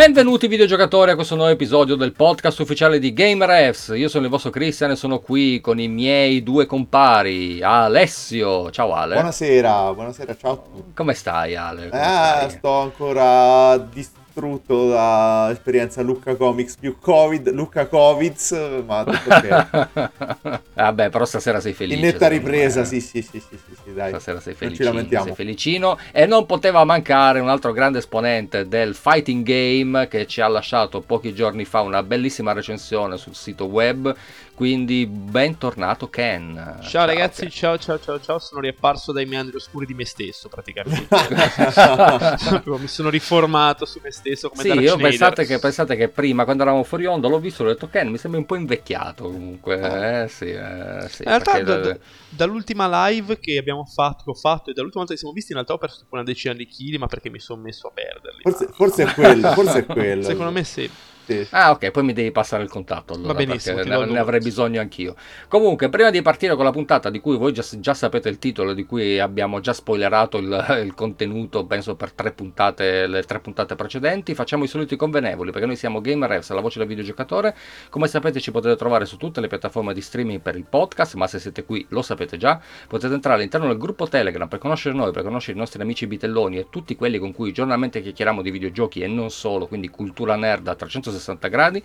Benvenuti videogiocatori a questo nuovo episodio del podcast ufficiale di GamerFs. Io sono il vostro Christian e sono qui con i miei due compari, Alessio. Ciao Ale. Buonasera, buonasera, ciao. Come stai Ale? Come eh, stai? sto ancora dis- distrutto da esperienza Lucca Comics più Covid, Lucca Covids, ma tutto ok. Vabbè, però stasera sei felice. In netta ripresa, sì, sì, sì, sì, sì, sì, dai. Stasera sei Non ci lamentiamo. sei felicino e non poteva mancare un altro grande esponente del fighting game che ci ha lasciato pochi giorni fa una bellissima recensione sul sito web, quindi bentornato Ken. Ciao ragazzi, Ken. ciao ciao ciao ciao, sono riapparso dai meandri oscuri di me stesso praticamente. Proprio mi sono riformato su me stesso come Sì, Darth io pensate che, pensate che prima quando eravamo fuori onda l'ho visto e ho detto Ken mi sembra un po' invecchiato comunque. Ah. Eh, sì, eh, sì, In realtà perché- da- da- dall'ultima live che abbiamo fatto, che ho fatto e dall'ultima volta che siamo visti in realtà ho perso tipo una decina di chili ma perché mi sono messo a perderli. Forse, forse è quello, forse è quello. Secondo me sì. Sì. Ah, ok, poi mi devi passare il contatto. Allora, Va benissimo, ne, ne avrei bisogno anch'io. Comunque, prima di partire con la puntata di cui voi già, già sapete il titolo, di cui abbiamo già spoilerato il, il contenuto, penso per tre puntate, le tre puntate precedenti, facciamo i soliti convenevoli perché noi siamo GamerRevs, la voce del videogiocatore. Come sapete, ci potete trovare su tutte le piattaforme di streaming per il podcast, ma se siete qui lo sapete già. Potete entrare all'interno del gruppo Telegram per conoscere noi, per conoscere i nostri amici bitelloni e tutti quelli con cui giornalmente chiacchieriamo di videogiochi e non solo, quindi cultura nerd a 360 gradi.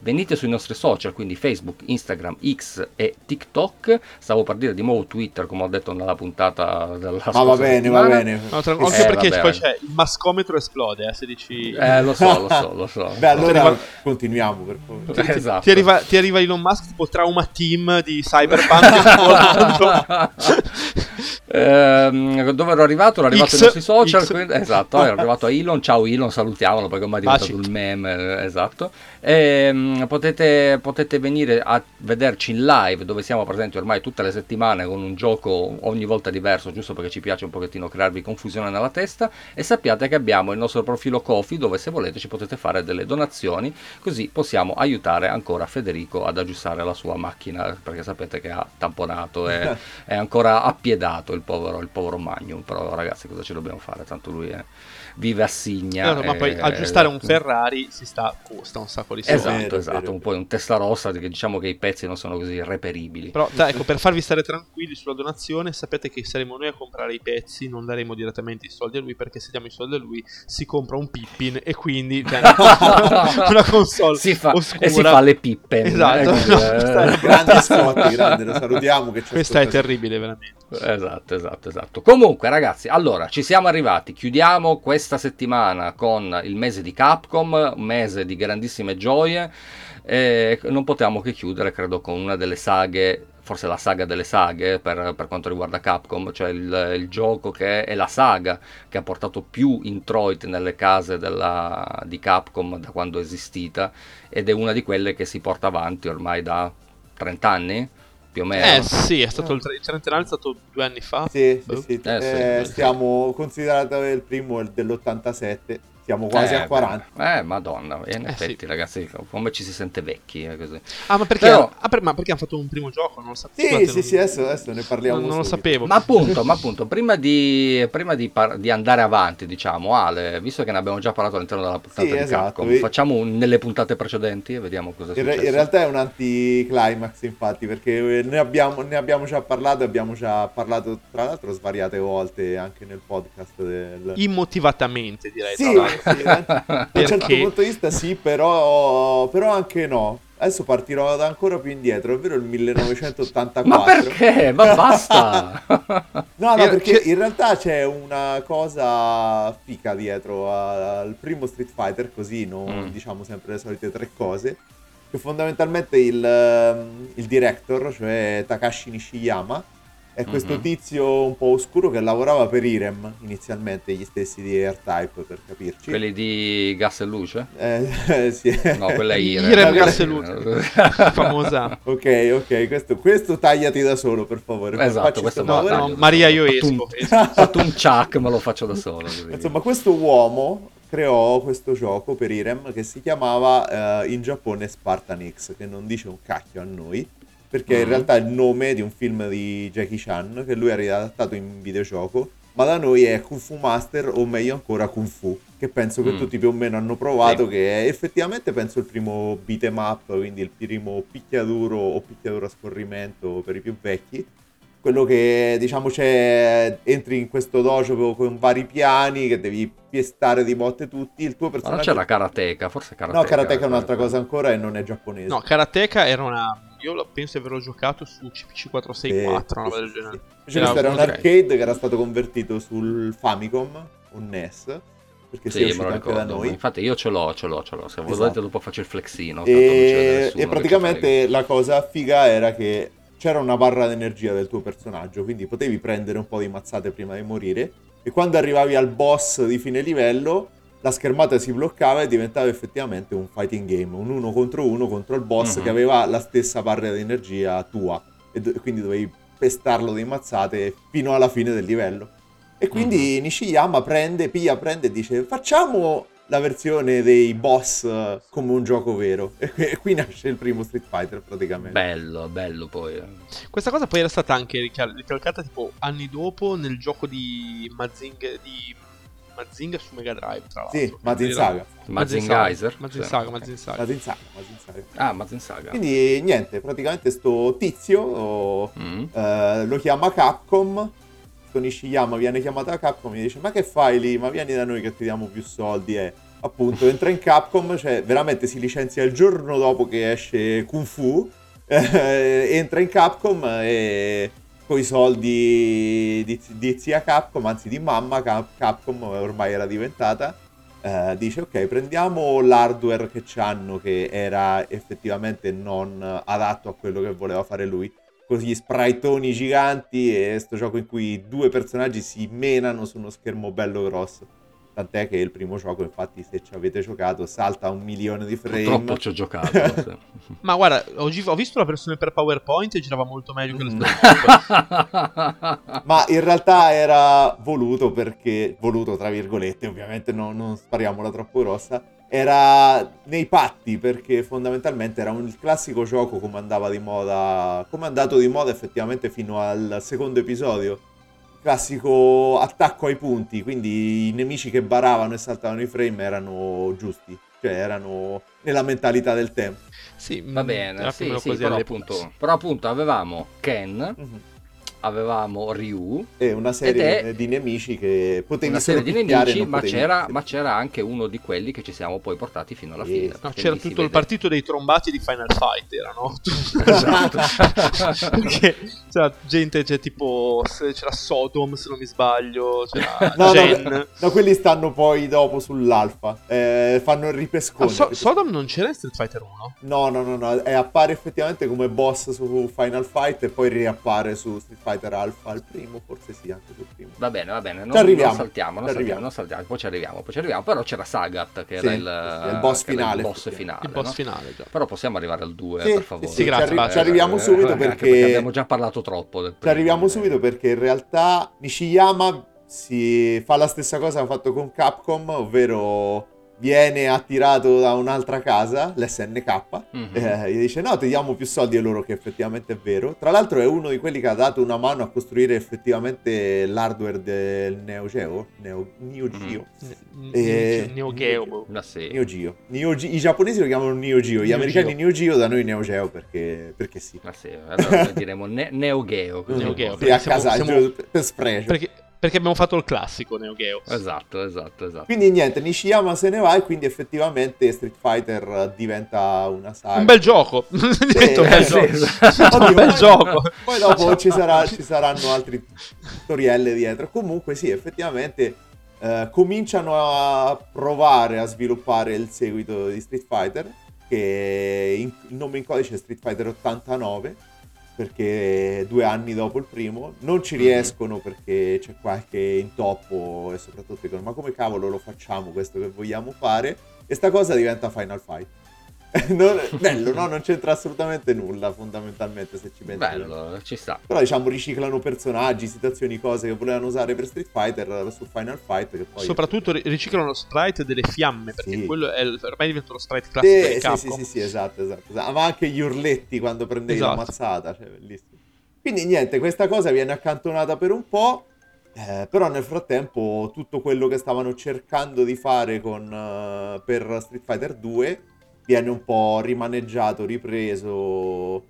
Venite sui nostri social, quindi Facebook, Instagram, X e TikTok. Stavo per dire di nuovo Twitter, come ho detto nella puntata della Ma va bene, va bene. No, tra- Che anche Eh, perché poi c'è il mascometro esplode, eh, se dici... Eh, lo so, lo so, lo so. Beh, allora arriva- continuiamo per favore. ti, esatto. ti arriva, ti arriva Elon Musk tipo Trauma Team di Cyberpunk. Ehm, dove ero arrivato? Ero arrivato X, ai nostri social. Quindi- esatto, ero arrivato a Elon. Ciao Elon, salutiamolo perché ormai è diventato Baci. il meme. Esatto. Ehm, potete, potete venire a vederci in live dove siamo presenti ormai tutte le settimane con un gioco ogni volta diverso, giusto perché ci piace un pochettino crearvi confusione nella testa. E sappiate che abbiamo il nostro profilo Kofi dove se volete ci potete fare delle donazioni, così possiamo aiutare ancora Federico ad aggiustare la sua macchina perché sapete che ha tamponato e è ancora appiedato il povero, il povero Magnum, però ragazzi cosa ci dobbiamo fare? Tanto lui è- vive a Signa. No, no, ma e- poi aggiustare un Ferrari si sta, costa un sacco di soldi. Esatto, Vero, esatto, vero, un po' un testa rossa che diciamo che i pezzi non sono così reperibili. Però dai, ecco, per farvi stare tranquilli sulla donazione, sapete che saremo noi a comprare i pezzi, non daremo direttamente i soldi a lui, perché se diamo i soldi a lui si compra un Pippin e quindi cioè, una console si fa, oscura. e si fa le pippe. Esatto, eh, no, eh, Grande Scotti, grande, lo salutiamo. Che Questa è terribile, veramente. Esatto, esatto, esatto. Comunque, ragazzi, allora ci siamo arrivati. Chiudiamo questa settimana con il mese di Capcom, un mese di grandissime gioie. E non potevamo che chiudere, credo, con una delle saghe, forse la saga delle saghe per, per quanto riguarda Capcom, cioè il, il gioco che è la saga che ha portato più introiti nelle case della- di Capcom da quando è esistita ed è una di quelle che si porta avanti ormai da 30 anni, più o meno. Eh sì, è stato il, tre- il trentennale è stato due anni fa. Sì, sì, sì. Eh, sì. Eh, stiamo considerato il primo il dell'87, siamo quasi Eh, a 40. beh, Eh, madonna, in Eh, effetti sì. ragazzi, come ci si sente vecchi eh, così. Ah, ma perché, Però- ah, per- ma perché hanno fatto un primo gioco? Non lo sapevo. Sì, Scusate, sì, non- sì, adesso, adesso ne parliamo. non, non lo sapevo. Ma appunto, ma appunto, prima di, prima di, par- di andare avanti, diciamo, Ale, visto che ne abbiamo già parlato all'interno della puntata Sì, di esatto, Capcom, e- facciamo un- nelle puntate precedenti e vediamo cosa è In, realtà è un anticlimax, infatti, perché eh, ne abbiamo, ne abbiamo già parlato, abbiamo già parlato tra l'altro svariate volte anche nel podcast del... Immotivatamente, direi. Sì. Sì, da da un certo punto di vista sì, però, però anche no. Adesso partirò da ancora più indietro, ovvero il 1984. Ma perché? Ma basta! No, no, perché in realtà c'è una cosa fica dietro al primo Street Fighter, così non Mm. diciamo sempre le solite tre cose. Che fondamentalmente il, ehm, il director, cioè Takashi Nishiyama, è questo Mhm. tizio un po' oscuro che lavorava per Irem inizialmente, gli stessi di R-Type per capirci. Quelli di Gas e Luce? Eh, sì. No, quella è Irem. Irem Gas e Luce. Famosa. Ok, ok, questo, questo tagliati da solo per favore. Esatto, questo sto No, no, Maria, io Ho fatto un- esco. Ho fatto un chuck, me lo faccio da solo. Insomma, questo uomo creò questo gioco per Irem che si chiamava eh, in Giappone Spartan X, che non dice un cacchio a noi, perché in Mhm. realtà è il nome di un film di Jackie Chan che lui ha riadattato in videogioco, ma da noi è Kung Fu Master o meglio ancora Kung Fu, che penso che Mm. tutti più o meno hanno provato, Sì. che è effettivamente penso il primo beat 'em up, quindi il primo picchiaduro o picchiaduro a scorrimento per i più vecchi. Quello che diciamo c'è, entri in questo dojo con vari piani che devi piestare di botte tutti, il tuo Ma non personaggio... c'era Karateka, forse Karateka. No, Karateka è un'altra cosa ancora e non è giapponese. No, Karateka era una. Io penso di averlo giocato su CPC 464, una Sì, roba del sì, genere. sì. Invece questo era un arcade che era stato convertito sul Famicom, un NES, perché si è Sì, me uscito lo anche da ricordo. noi. Infatti io ce l'ho, ce l'ho, ce l'ho. Se Esatto. volete dopo faccio il flexino. E, nessuno, e praticamente la cosa figa era che c'era una barra d'energia del tuo personaggio, quindi potevi prendere un po' di mazzate prima di morire. E quando arrivavi al boss di fine livello, la schermata si bloccava e diventava effettivamente un fighting game, un uno contro uno contro il boss Mhm. che aveva la stessa barra d'energia tua. E do- quindi dovevi pestarlo di mazzate fino alla fine del livello. E quindi Mhm. Nishiyama prende, piglia, prende e dice facciamo la versione dei boss eh, come un gioco vero. E qui, e qui nasce il primo Street Fighter praticamente. Bello, bello poi. Questa cosa poi era stata anche rical- ricalcata tipo anni dopo nel gioco di Mazing, di Mazinga su Mega Drive, tra l'altro. Sì, Mazin Saga. Mazin Geyser? Mazin. Saga, Mazin Saga. Mazin Saga, Mazin Saga. Ah, Mazin Saga. Quindi niente, praticamente sto tizio oh, Mm. eh, lo chiama Capcom. Sto Nishiyama viene chiamato da Capcom e dice ma che fai lì? Ma vieni da noi che ti diamo più soldi. E appunto entra in Capcom, cioè veramente si licenzia il giorno dopo che esce Kung Fu. eh, entra in Capcom e con i soldi di, di zia Capcom, anzi di mamma Cap- Capcom ormai era diventata, eh, dice ok prendiamo l'hardware che c'hanno che era effettivamente non adatto a quello che voleva fare lui, così spritoni giganti e sto gioco in cui due personaggi si menano su uno schermo bello grosso. Tant'è che il primo gioco, infatti, se ci avete giocato, salta un milione di frame. Purtroppo ci ho giocato. sì. Ma guarda, ho, gi- ho visto la versione per PowerPoint e girava molto meglio che la Mm. Ma in realtà era voluto perché, voluto tra virgolette, ovviamente no- non spariamola troppo grossa, era nei patti perché fondamentalmente era un il classico gioco come andava di moda, come è andato di moda effettivamente fino al secondo episodio. Classico attacco ai punti, quindi i nemici che baravano e saltavano i frame erano giusti, cioè erano nella mentalità del tempo. Sì, Va bene, sì, sì, però, appunto, però appunto avevamo Ken, Mhm. Avevamo Ryu, E una serie Ed è di nemici che potevi una serie di nemici, ma potevi- c'era, ma c'era anche uno di quelli che ci siamo poi portati fino alla fine. No, c'era tutto il partito dei trombati di Final Fight, erano. Esatto. Perché c'era gente, c'è tipo, c'era Sodom se non mi sbaglio, c'era No, no, Jen. no, no, quelli stanno poi dopo sull'alfa. Eh, fanno il Ah, ripescone. So- Sodom non c'era in Street Fighter 1? No, no, no, no. E appare effettivamente come boss su Final Fight e poi riappare su Street Fighter Alpha. Il primo, forse sì, anche sul primo. Va bene, va bene, non, Ci arriviamo, non saltiamo, non ci saltiamo, arriviamo. non saltiamo, poi ci arriviamo, poi ci arriviamo, però c'era Sagat che Sì, era il, sì, il boss finale, il boss finale, Il boss no? finale, già. Però possiamo arrivare al 2, Sì, per favore. sì, grazie, ci, arri- ci arriviamo Eh, subito anche perché... abbiamo già parlato troppo del Ci primo, arriviamo eh. subito perché in realtà Nishiyama si fa la stessa cosa che ha fatto con Capcom, ovvero viene attirato da un'altra casa, l'SNK, Mhm. eh, gli dice no, ti diamo più soldi a loro che effettivamente è vero. Tra l'altro è uno di quelli che ha dato una mano a costruire effettivamente l'hardware del Neo Geo, Neo, Neo Geo. N- Eh, Neo Geo. Ma sì. Neo Geo. Neo Ge- I giapponesi lo chiamano Neo Geo, gli Neo americani Geo. Neo Geo, da noi Neo Geo perché, perché sì. Ma sì, allora diremo ne- Neo Geo. così. Neo Geo, Sì, perché a casa, siamo- per spregio. Perché, perché abbiamo fatto il classico Neo Geo. Esatto, esatto, esatto. Quindi niente, Nishiyama se ne va e quindi effettivamente Street Fighter diventa una saga. Un bel gioco. Diventa un eh, bel sì, gioco. esatto. un Oddio, bel poi- gioco. Poi dopo ci, sarà- ci saranno altri tutorial dietro. Comunque sì, effettivamente eh, cominciano a provare a sviluppare il seguito di Street Fighter, che in- il nome in codice è Street Fighter 89, perché due anni dopo il primo non ci riescono perché c'è qualche intoppo e soprattutto dicono ma come cavolo lo facciamo questo che vogliamo fare? E sta cosa diventa Final Fight Non- bello no non c'entra assolutamente nulla fondamentalmente se ci pensi Bello, ci sta. però diciamo riciclano personaggi situazioni cose che volevano usare per Street Fighter su Final Fight che poi Soprattutto ri- riciclano lo sprite delle fiamme, perché Sì. quello è il- ormai diventa lo sprite classico sì, di sì, sì, sì, sì, esatto, esatto, esatto. Ma anche gli urletti quando prendevi la Esatto. mazzata, cioè bellissimo. Quindi niente, questa cosa viene accantonata per un po'. Eh, però nel frattempo tutto quello che stavano cercando di fare con, eh, per Street Fighter 2 viene un po' rimaneggiato, ripreso,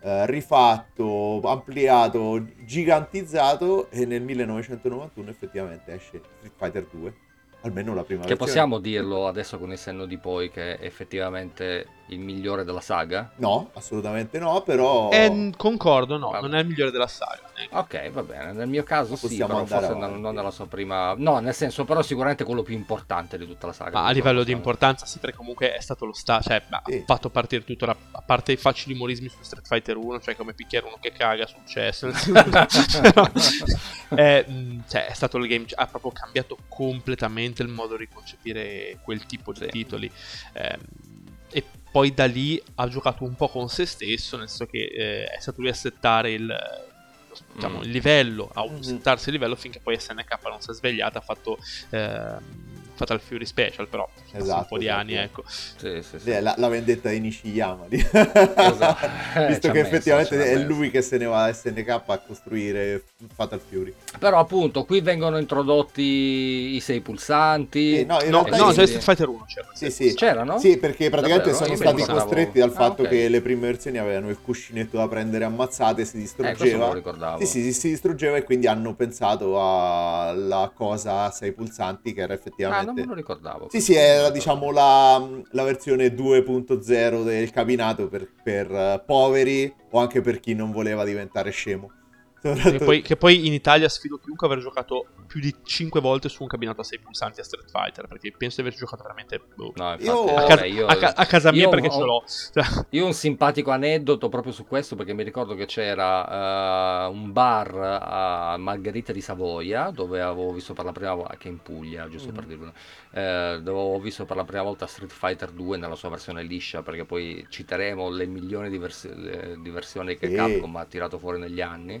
eh, rifatto, ampliato, gigantizzato e nel 1991 effettivamente esce Street Fighter 2 almeno la prima Che versione. possiamo dirlo adesso con il senno di poi che effettivamente il migliore della saga? No, assolutamente no, però... Eh, concordo, no, Vabbè. non è il migliore della saga. ecco. Ok, va bene, nel mio caso sì, Possiamo però andare forse avanti. non, non nella sua prima... No, nel senso, però sicuramente quello più importante di tutta la saga. Ma a livello di importanza, sì, perché comunque è stato lo sta, cioè ha Sì. fatto partire tutto, la- a parte i facili umorismi su Street Fighter 1, cioè come picchiare uno che caga senso- però, è, mh, cioè, è stato il game, ha proprio cambiato completamente il modo di concepire quel tipo di Sì. titoli. Ehm, e poi da lì ha giocato un po' con se stesso, nel senso che eh, è stato lui a settare il, diciamo, Mm. il livello, a Mhm. settarsi il livello finché poi SNK non si è svegliata, ha fatto ehm, Fatal Fury Special, però passati un Esatto, po' di esatto. anni, ecco. Sì, sì, sì. È la, la vendetta di Nishiyama. di- Esatto. Eh, Visto che messo, effettivamente è messo. lui che se ne va a SNK a costruire Fatal Fury. Però appunto qui vengono introdotti i sei pulsanti. Sì, no, in No, realtà no, già Street Fighter 1 c'era. Sì, sì. C'erano? Sì, perché praticamente Davvero? sono Io stati pensavo- costretti dal Ah, fatto ok. che le prime versioni avevano il cuscinetto da prendere ammazzate, si Eh, distruggeva. ricordavo. Sì, sì, si, si distruggeva e quindi hanno pensato alla cosa a sei pulsanti che era Ah, non me lo ricordavo. Sì, sì, era diciamo la, la versione 2.0 del cabinato per, per, eh, poveri o anche per chi non voleva diventare scemo. Che poi, che poi in Italia sfido chiunque aver giocato più di 5 volte su un cabinato a 6 pulsanti a Street Fighter, perché penso di aver giocato veramente... boh, No, infatti, Io- a, vabbè, casa, io- a ca- a casa mia io perché ho- ce l'ho. Cioè, Io ho un simpatico aneddoto proprio su questo perché mi ricordo che c'era eh, un bar a Margherita di Savoia dove avevo visto per la prima volta, che in Puglia, giusto per Mhm. dirlo, eh, dove avevo visto per la prima volta Street Fighter 2 nella sua versione liscia perché poi citeremo le milioni di, vers- di versioni che Sì. Capcom ha tirato fuori negli anni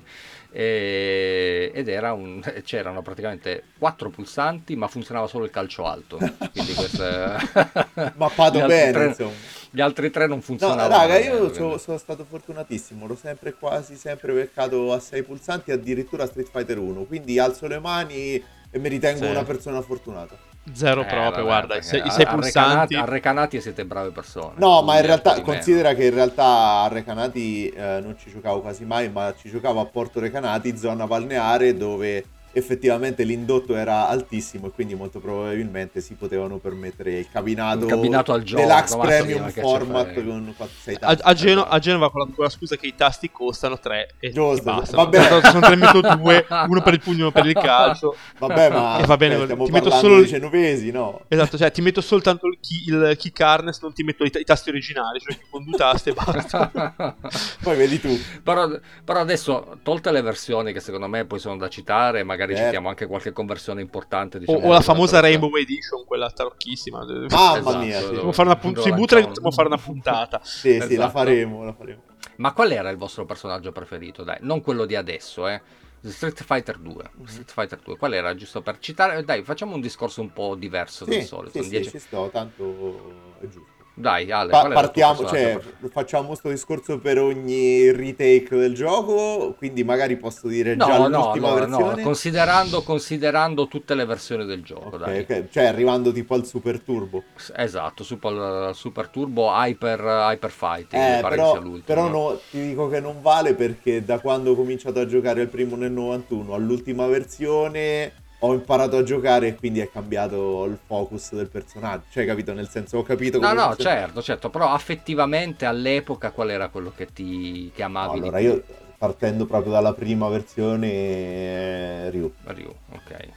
e- ed era un, c'erano praticamente quattro pulsanti ma funzionava solo il calcio alto quindi questo Mappato bene, tre- insomma. Gli altri tre non No, funzionavano raga, bene, io quindi- so- sono stato fortunatissimo, l'ho sempre quasi sempre beccato a 6 pulsanti, addirittura Street Fighter 1, quindi alzo le mani e mi ritengo Sì. una persona fortunata. zero Eh, proprio, vabbè, guarda, i sei, i a- sei arrecanati- pulsanti... Arrecanati siete brave persone. No, ma in realtà di meno. considera che in realtà a Recanati eh, non ci giocavo quasi mai, ma ci giocavo a Porto Recanati, zona balneare, dove effettivamente l'indotto era altissimo e quindi molto probabilmente si potevano permettere il cabinato, Il cabinato al giorno, deluxe premium format con 6 A, tasti. a Geno- a Genova con la, con la scusa che i tasti costano 3 e Giusto, basta. vabbè. Sono 3 metto 2, uno per il pugno, uno per il calcio. Vabbè, ma E va bene, eh, ti metto solo di genovesi, no? Esatto, cioè ti metto soltanto il, key, il kick harness, non ti metto i, ta- i tasti originali, cioè con due tasti e basta. Poi vedi tu. però, però adesso, tolte le versioni che secondo me poi sono da citare, magari Certo. citiamo anche qualche conversione importante. o, Diciamo, o la famosa Rainbow Edition, quella tarocchissima. Mamma Esatto, mia, sì. Fare una pun- si butta e possiamo fare una puntata. Sì, sì, la Esatto. faremo, la faremo. Ma qual era il vostro personaggio preferito? Dai, non quello di adesso, eh. Street Fighter 2. Mhm. Street Fighter 2. Qual era? Giusto per citare. Dai, facciamo un discorso un po' diverso del Sì, solito. sì, un sì, dieci- ci sto, tanto è giusto. Dai, Ale, Pa- partiamo, cioè, facciamo questo discorso per ogni retake del gioco, quindi magari posso dire già No, no, l'ultima no, versione. considerando, considerando tutte le versioni del gioco, Ok, dai. ok, Cioè, arrivando tipo al Super Turbo. Esatto, Super, Super Turbo Hyper, Hyper Fighting, Eh, però, però no, ti dico che non vale perché da quando ho cominciato a giocare il primo nel 91 all'ultima versione ho imparato a giocare e quindi è cambiato il focus del personaggio. Cioè, capito? Nel senso, ho capito No, come no, certo, certo, però affettivamente all'epoca qual era quello che ti che amavi Allora, di io partendo proprio dalla prima versione, eh, Ryu. Ryu, ok.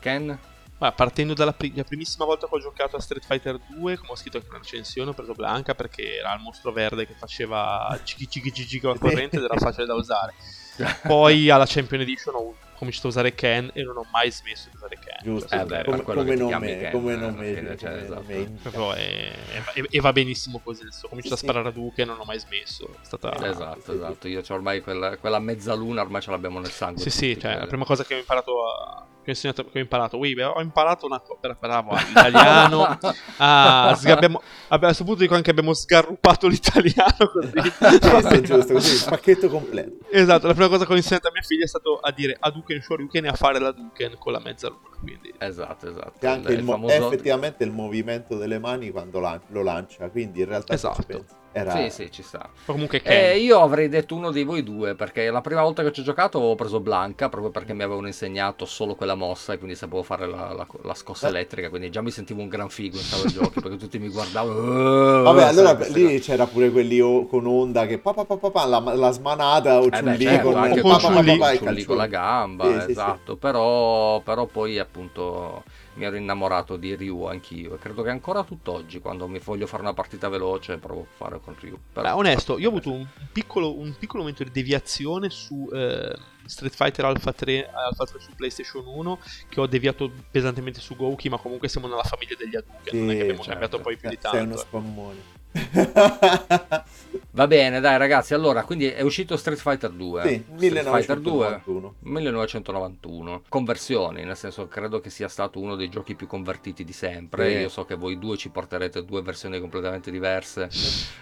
Ken? Ma partendo dalla pri- la primissima volta che ho giocato a Street Fighter 2, come ho scritto anche nella recensione, ho preso Blanca perché era il mostro verde che faceva cicchi cicchi cicchi con la corrente ed era facile da usare. Poi alla Champion Edition ho cominciato a usare Ken e non ho mai smesso di usare Ken. Giusto, Cioè, Eh beh, come, come che ti non chiami me, Ken, come eh, non alla me, fine, cioè, come esatto. non me. proprio è- è- e va benissimo così. adesso Ho cominciato Sì, a sparare a Duke e non ho mai smesso. È stata... esatto, sì, esatto. Io c'ho ormai quella, quella mezzaluna, ormai ce l'abbiamo nel sangue. Sì, sì, cioè, la prima cosa che ho imparato a, che ho, insegnato, che ho imparato. Wii, ho imparato una cosa. Bravo, l'italiano. ah, abbiamo, a questo punto dico anche abbiamo sgarrupato l'italiano così. È giusto, così, il pacchetto completo. Esatto, la prima cosa che ho insegnato a mia figlia è stato a dire Hadouken Shoryuken e a fare la Duken con la mezzaluna. Quindi... Esatto, esatto. Che anche il, il mo- famoso... è effettivamente il movimento delle mani quando lan- lo lancia, quindi in realtà esatto. Era... Sì, sì, ci sta. O comunque eh, io avrei detto uno di voi due, perché la prima volta che ci ho giocato avevo preso Blanca, proprio perché mi avevano insegnato solo quella mossa e quindi sapevo fare la, la, la scossa eh. elettrica, quindi già mi sentivo un gran figo in sala giochi, perché tutti mi guardavano. Vabbè, allora lì c'era pure quelli con onda che pa, pa, pa, pa la, la, smanata o eh beh, certo, con, anche con, con, con, con la gamba, sì, esatto, sì, sì. Però, però poi appunto mi ero innamorato di Ryu anch'io e credo che ancora tutt'oggi quando mi voglio fare una partita veloce provo a fare con Ryu. Però, Beh, onesto, io ho avuto un piccolo, un piccolo momento di deviazione su eh, Street Fighter Alpha 3, Alpha 3 su PlayStation 1 che ho deviato pesantemente su Gouki ma comunque siamo nella famiglia degli adulti, sì, non è che abbiamo certo. cambiato poi più di tanto. Sei uno spammone. Va bene, dai ragazzi, allora, quindi è uscito Street Fighter 2. Sì, 1991. 1991. Conversioni, nel senso credo che sia stato uno dei giochi più convertiti di sempre. Sì. Io so che voi due ci porterete due versioni completamente diverse.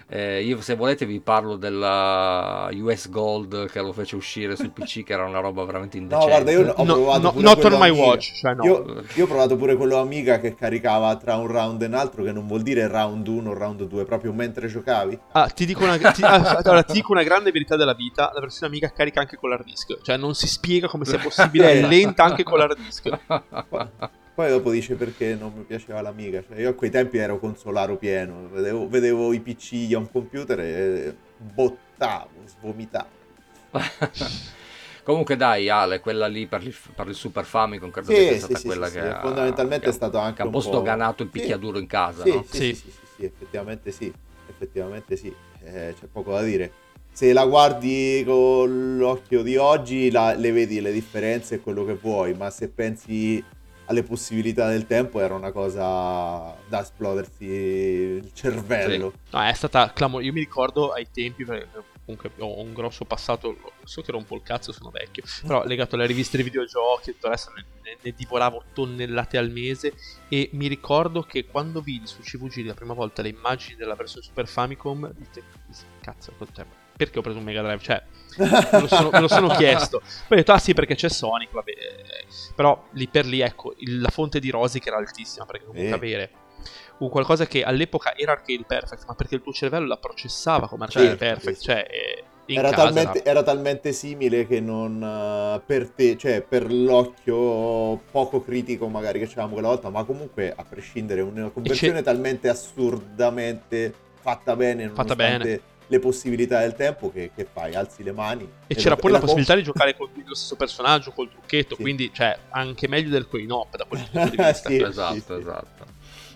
eh, io se volete vi parlo della US Gold che lo fece uscire sul PC, che era una roba veramente indecente. No, guarda, io ho provato no, no, Not on my Amiga. watch. Cioè no. io, io ho provato pure quello Amiga che caricava tra un round e un altro, che non vuol dire round 1 round 2, proprio proprio mentre giocavi? Ah, ti dico una, ti, ah, allora, ti dico una grande verità della vita: la versione amica carica anche con l'hard disk. Cioè, non si spiega come sia possibile, è lenta anche con l'hard disk. Poi dopo dice perché non mi piaceva l'amiga. Cioè, io a quei tempi ero consolaro pieno, vedevo, vedevo i PC a un computer e bottavo, svomitavo. Comunque dai Ale, quella lì per il, per il Super Famicom credo sì, che sia stata sì, quella sì, che ha, fondamentalmente che è stato anche ha un po' sdoganato il picchiaduro in casa, sì, no? Sì, sì, sì, effettivamente sì, effettivamente sì, eh, c'è poco da dire. Se la guardi con l'occhio di oggi la, le vedi le differenze e quello che vuoi, ma se pensi alle possibilità del tempo era una cosa da esplodersi il cervello. Sì. No, è stata clamorosa. Io mi ricordo ai tempi, comunque ho un grosso passato, so che rompo il cazzo, sono vecchio, però legato alle riviste dei videogiochi e tutto il resto ne, ne, divoravo tonnellate al mese e mi ricordo che quando vidi su CVG la prima volta le immagini della versione Super Famicom, dite, cazzo, perché ho preso un Mega Drive? Cioè, me lo sono, me lo sono chiesto. Poi ho detto, ah sì, perché c'è Sonic, vabbè. Però lì per lì, ecco, il, la fonte di Rosic era altissima, perché comunque eh. avere un qualcosa che all'epoca era arcade perfect, ma perché il tuo cervello la processava come arcade certo, perfect, sì. cioè era talmente, era... talmente, simile che non uh, per te, cioè per l'occhio poco critico magari che c'avevamo quella volta, ma comunque a prescindere una conversione talmente assurdamente fatta bene, fatta bene le possibilità del tempo che, che fai, alzi le mani. E, e c'era pure la, la possibilità di giocare con lo stesso personaggio, col trucchetto, sì. quindi cioè anche meglio del coin op da quel punto di vista. sì, esatto, sì, esatto.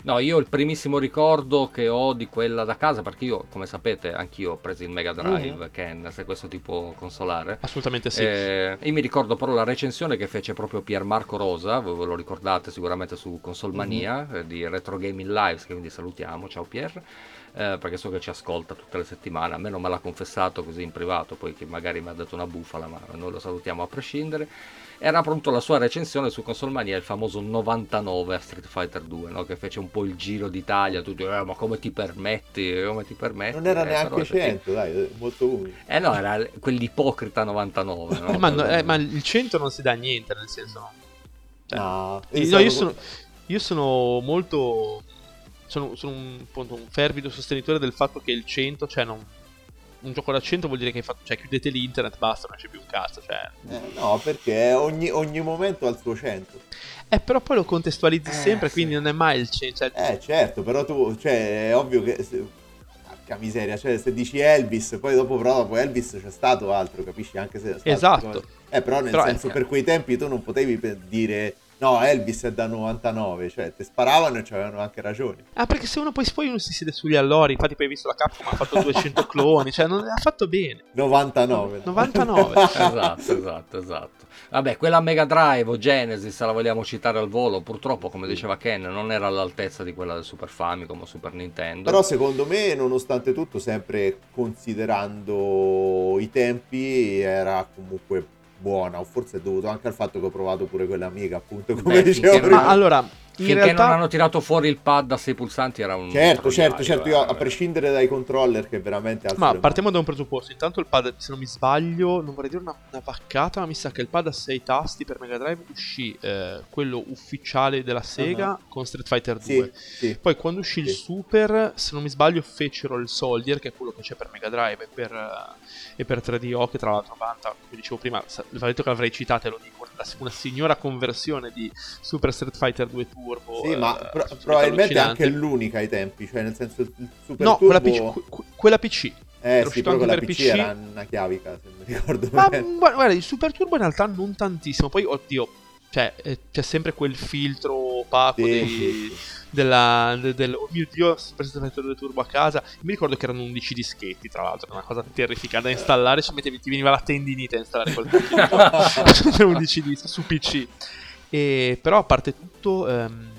No, io il primissimo ricordo che ho di quella da casa, perché io, come sapete, anch'io ho preso il Mega Drive, mm-hmm. Ken, se questo ti può consolare. Assolutamente sì. Eh, io mi ricordo però la recensione che fece proprio Pier Marco Rosa, voi ve lo ricordate sicuramente su Console Mania, mm-hmm. eh, di Retro Gaming Lives, che quindi salutiamo, ciao Pier. Eh, perché so che ci ascolta tutte le settimane, a me non me l'ha confessato così in privato, poi che magari mi ha detto una bufala, ma noi lo salutiamo a prescindere era pronto la sua recensione su Consolmania, il famoso 99 a Street Fighter 2, no? che fece un po' il giro d'Italia, tutti, eh, ma come ti permetti, come ti permetti? Non era eh, neanche 100, dai, molto umile. Eh no, era quell'ipocrita 99. No? eh, ma, no, eh, ma, il 100 non si dà niente, nel senso... Cioè, no, io, io, sono, io sono molto... Sono, sono un, un fervido sostenitore del fatto che il 100, cioè non un gioco da 100 vuol dire che fatto, cioè chiudete l'internet, basta, non c'è più un cazzo. Cioè... Eh, no, perché ogni, ogni, momento ha il suo 100. Eh, però poi lo contestualizzi eh, sempre, sì. quindi non è mai il 100. Cioè... Eh, certo, però tu, cioè, è ovvio che... Se... Porca miseria, cioè se dici Elvis, poi dopo però dopo Elvis c'è stato altro, capisci? Anche se... Esatto. Eh, però nel però senso, è... per quei tempi tu non potevi dire No, Elvis è da 99, cioè ti sparavano e avevano anche ragione. Ah, perché se uno poi, poi uno si siede sugli allori, infatti poi hai visto la Capcom ha fatto 200 cloni, cioè non ha fatto bene. 99. 99. esatto, esatto, esatto. Vabbè, quella Mega Drive o Genesis, se la vogliamo citare al volo, purtroppo, come diceva Ken, non era all'altezza di quella del Super Famicom o Super Nintendo. Però secondo me, nonostante tutto, sempre considerando i tempi, era comunque buona, o forse è dovuto anche al fatto che ho provato pure quella amica, appunto, come Beh, dicevo prima. Ma allora, in Finché realtà... non hanno tirato fuori il pad a 6 pulsanti era un... Certo, certo, certo, io a prescindere dai controller che veramente Ma partiamo da un presupposto. Intanto il pad, se non mi sbaglio, non vorrei dire una, una vaccata, ma mi sa che il pad a 6 tasti per Mega Drive uscì eh, quello ufficiale della Sega con Street Fighter 2. mani. Sì, sì. Poi quando uscì il Sì. Super, se non mi sbaglio, fecero il Soldier, che è quello che c'è per Mega Drive e per, eh, e per 3DO, che tra l'altro vanta, come dicevo prima, va detto che l'avrei citato e lo dico, una, signora conversione di Super Street Fighter 2 Turbo. Sì, eh, ma pro- probabilmente è anche l'unica ai tempi, cioè nel senso il Super No, quella PC, Turbo... que- que- quella PC. Eh era sì, però anche quella per PC, PC. era una chiavica, se non ricordo Ma bene. guarda, il Super Turbo in realtà non tantissimo. Poi, oddio, cioè, eh, c'è sempre quel filtro opaco Sì, dei- della, de- del, oh mio dio, Super Street Fighter 2 Turbo a casa. Mi ricordo che erano 11 dischetti, tra l'altro, era una cosa terrificante da installare. Ci mettevi, ti veniva la tendinite a installare quel gioco. 11 dischi su PC. E, però, a parte tutto, ehm,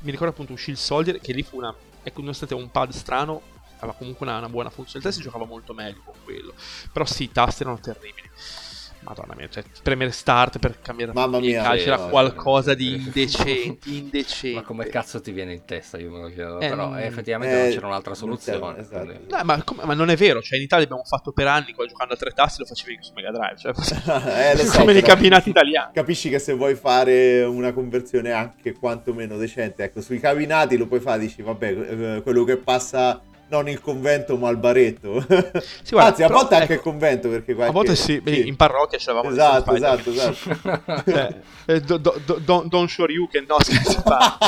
mi ricordo appunto uscì il Soldier, che lì fu una. Ecco, nonostante un pad strano, aveva comunque una, una buona funzionalità. Si giocava molto meglio con quello. Però sì, i tasti erano terribili. Madonna mia, cioè premere start per cambiare Mamma mia, calci sì, era no, qualcosa di indecenti, indecenti. Ma come cazzo ti viene in testa? Io me lo chiedo. Eh, Però mm, eh, effettivamente eh, non c'era un'altra soluzione. esatto. No, ma, come- ma non è vero, cioè in Italia abbiamo fatto per anni, qua giocando a tre tasti lo facevi su Mega Drive, cioè, Eh, so, come nei cabinati italiani. Capisci che se vuoi fare una conversione anche quantomeno decente, ecco, sui cabinati lo puoi fare, dici, vabbè, eh, quello che passa non il convento ma il baretto. Sì, guarda, Anzi, a volte anche il ecco, convento, perché A qualche... volte sì, beh, in parrocchia dei Esatto, esatto, esatto. Cioè, eh, do- do- do- don't, don't show you che no, scherzo a.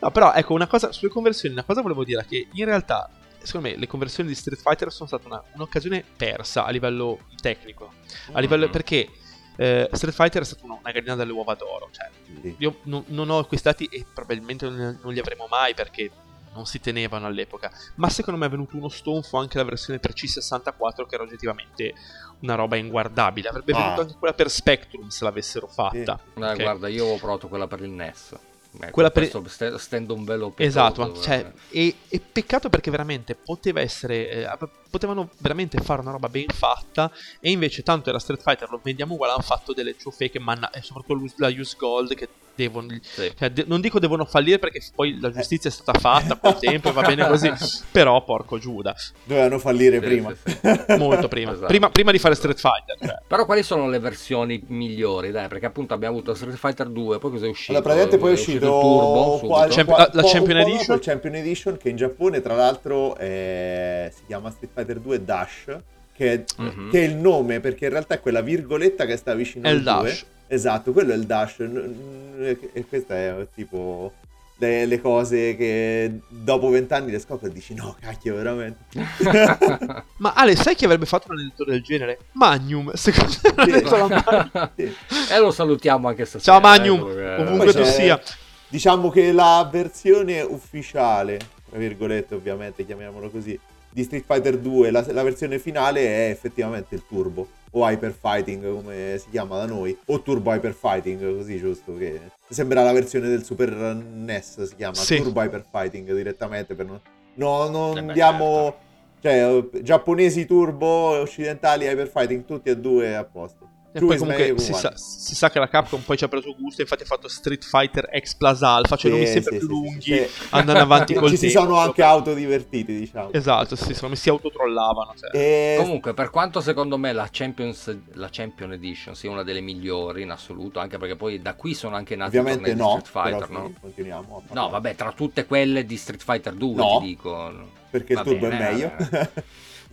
No, però ecco, una cosa sulle conversioni, una cosa volevo dire che in realtà, secondo me, le conversioni di Street Fighter sono state una- un'occasione persa a livello tecnico. A livello, Mm. perché eh, Street Fighter è stata una, una gallina dalle uova d'oro. Cioè, Sì. io non, non ho acquistati e probabilmente non, non li avremo mai perché non si tenevano all'epoca. Ma secondo me è venuto uno stonfo anche la versione per C64 che era oggettivamente una roba inguardabile. Avrebbe Ah. venuto anche quella per Spectrum se l'avessero fatta. Eh, ok? Guarda, io ho provato quella per il NES. Ecco, Quella per- st- stendo un velo pietoso, Esatto, ma- cioè, eh. e, e peccato perché veramente poteva essere, eh, potevano veramente fare una roba ben fatta e invece tanto era Street Fighter, lo vendiamo uguale, hanno fatto delle cioffe che manna, e soprattutto l'us- la Use Gold che devono, Sì. cioè, de- non dico devono fallire perché poi la giustizia è stata fatta col tempo e va bene così, però porco Giuda, Dovevano fallire Sì, prima. sì, sì. molto prima, Esatto. prima, prima di fare Street Fighter. Cioè. Però quali sono le versioni migliori? Dai, perché appunto abbiamo avuto Street Fighter 2, poi cosa è uscito? Allora, praticamente poi è uscito, il Turbo subito. qua- Champion- qua- la po- Champion Edition. Champion Edition che in Giappone tra l'altro è- si chiama Street Fighter 2 Dash che è, Mhm. che è il nome perché in realtà è quella virgoletta che sta vicino È al il 2 dash. Esatto quello è il Dash e questa è tipo le, le cose che dopo vent'anni le scopri e dici no cacchio veramente Ma Ale, sai chi avrebbe fatto un aneddoto del genere? Magnum, secondo me Magnum. Sì. e lo salutiamo anche stasera. Ciao Magnum, eh, ovunque tu sia. Diciamo che la versione ufficiale, tra virgolette ovviamente, chiamiamolo così, di Street Fighter 2, la, la versione finale è effettivamente il Turbo, o Hyper Fighting come si chiama da noi, o Turbo Hyper Fighting, così giusto, che sembra la versione del Super NES, si chiama Sì. Turbo Hyper Fighting direttamente, per non, no, non Eh beh, diamo... Cioè, eh, giapponesi turbo, occidentali hyper fighting, tutti e due a posto. E poi comunque si sa, si sa che la Capcom poi ci ha preso gusto, infatti ha fatto Street Fighter X Plus Alpha, cioè Sì, nomi sempre sì, più sì, lunghi, sì, andando avanti col Ci tempo. si sono anche autodivertiti, diciamo. Esatto, sì, secondo me si autotrollavano. Cioè. E... Comunque, per quanto secondo me la, Champions, la Champion Edition sia una delle migliori in assoluto, anche perché poi da qui sono anche nati Ovviamente tornei no, di Street Fighter, però no? continuiamo. a No, vabbè, tra tutte quelle di Street Fighter 2 No. ti dico. Perché Va il turbo bene, è meglio. eh,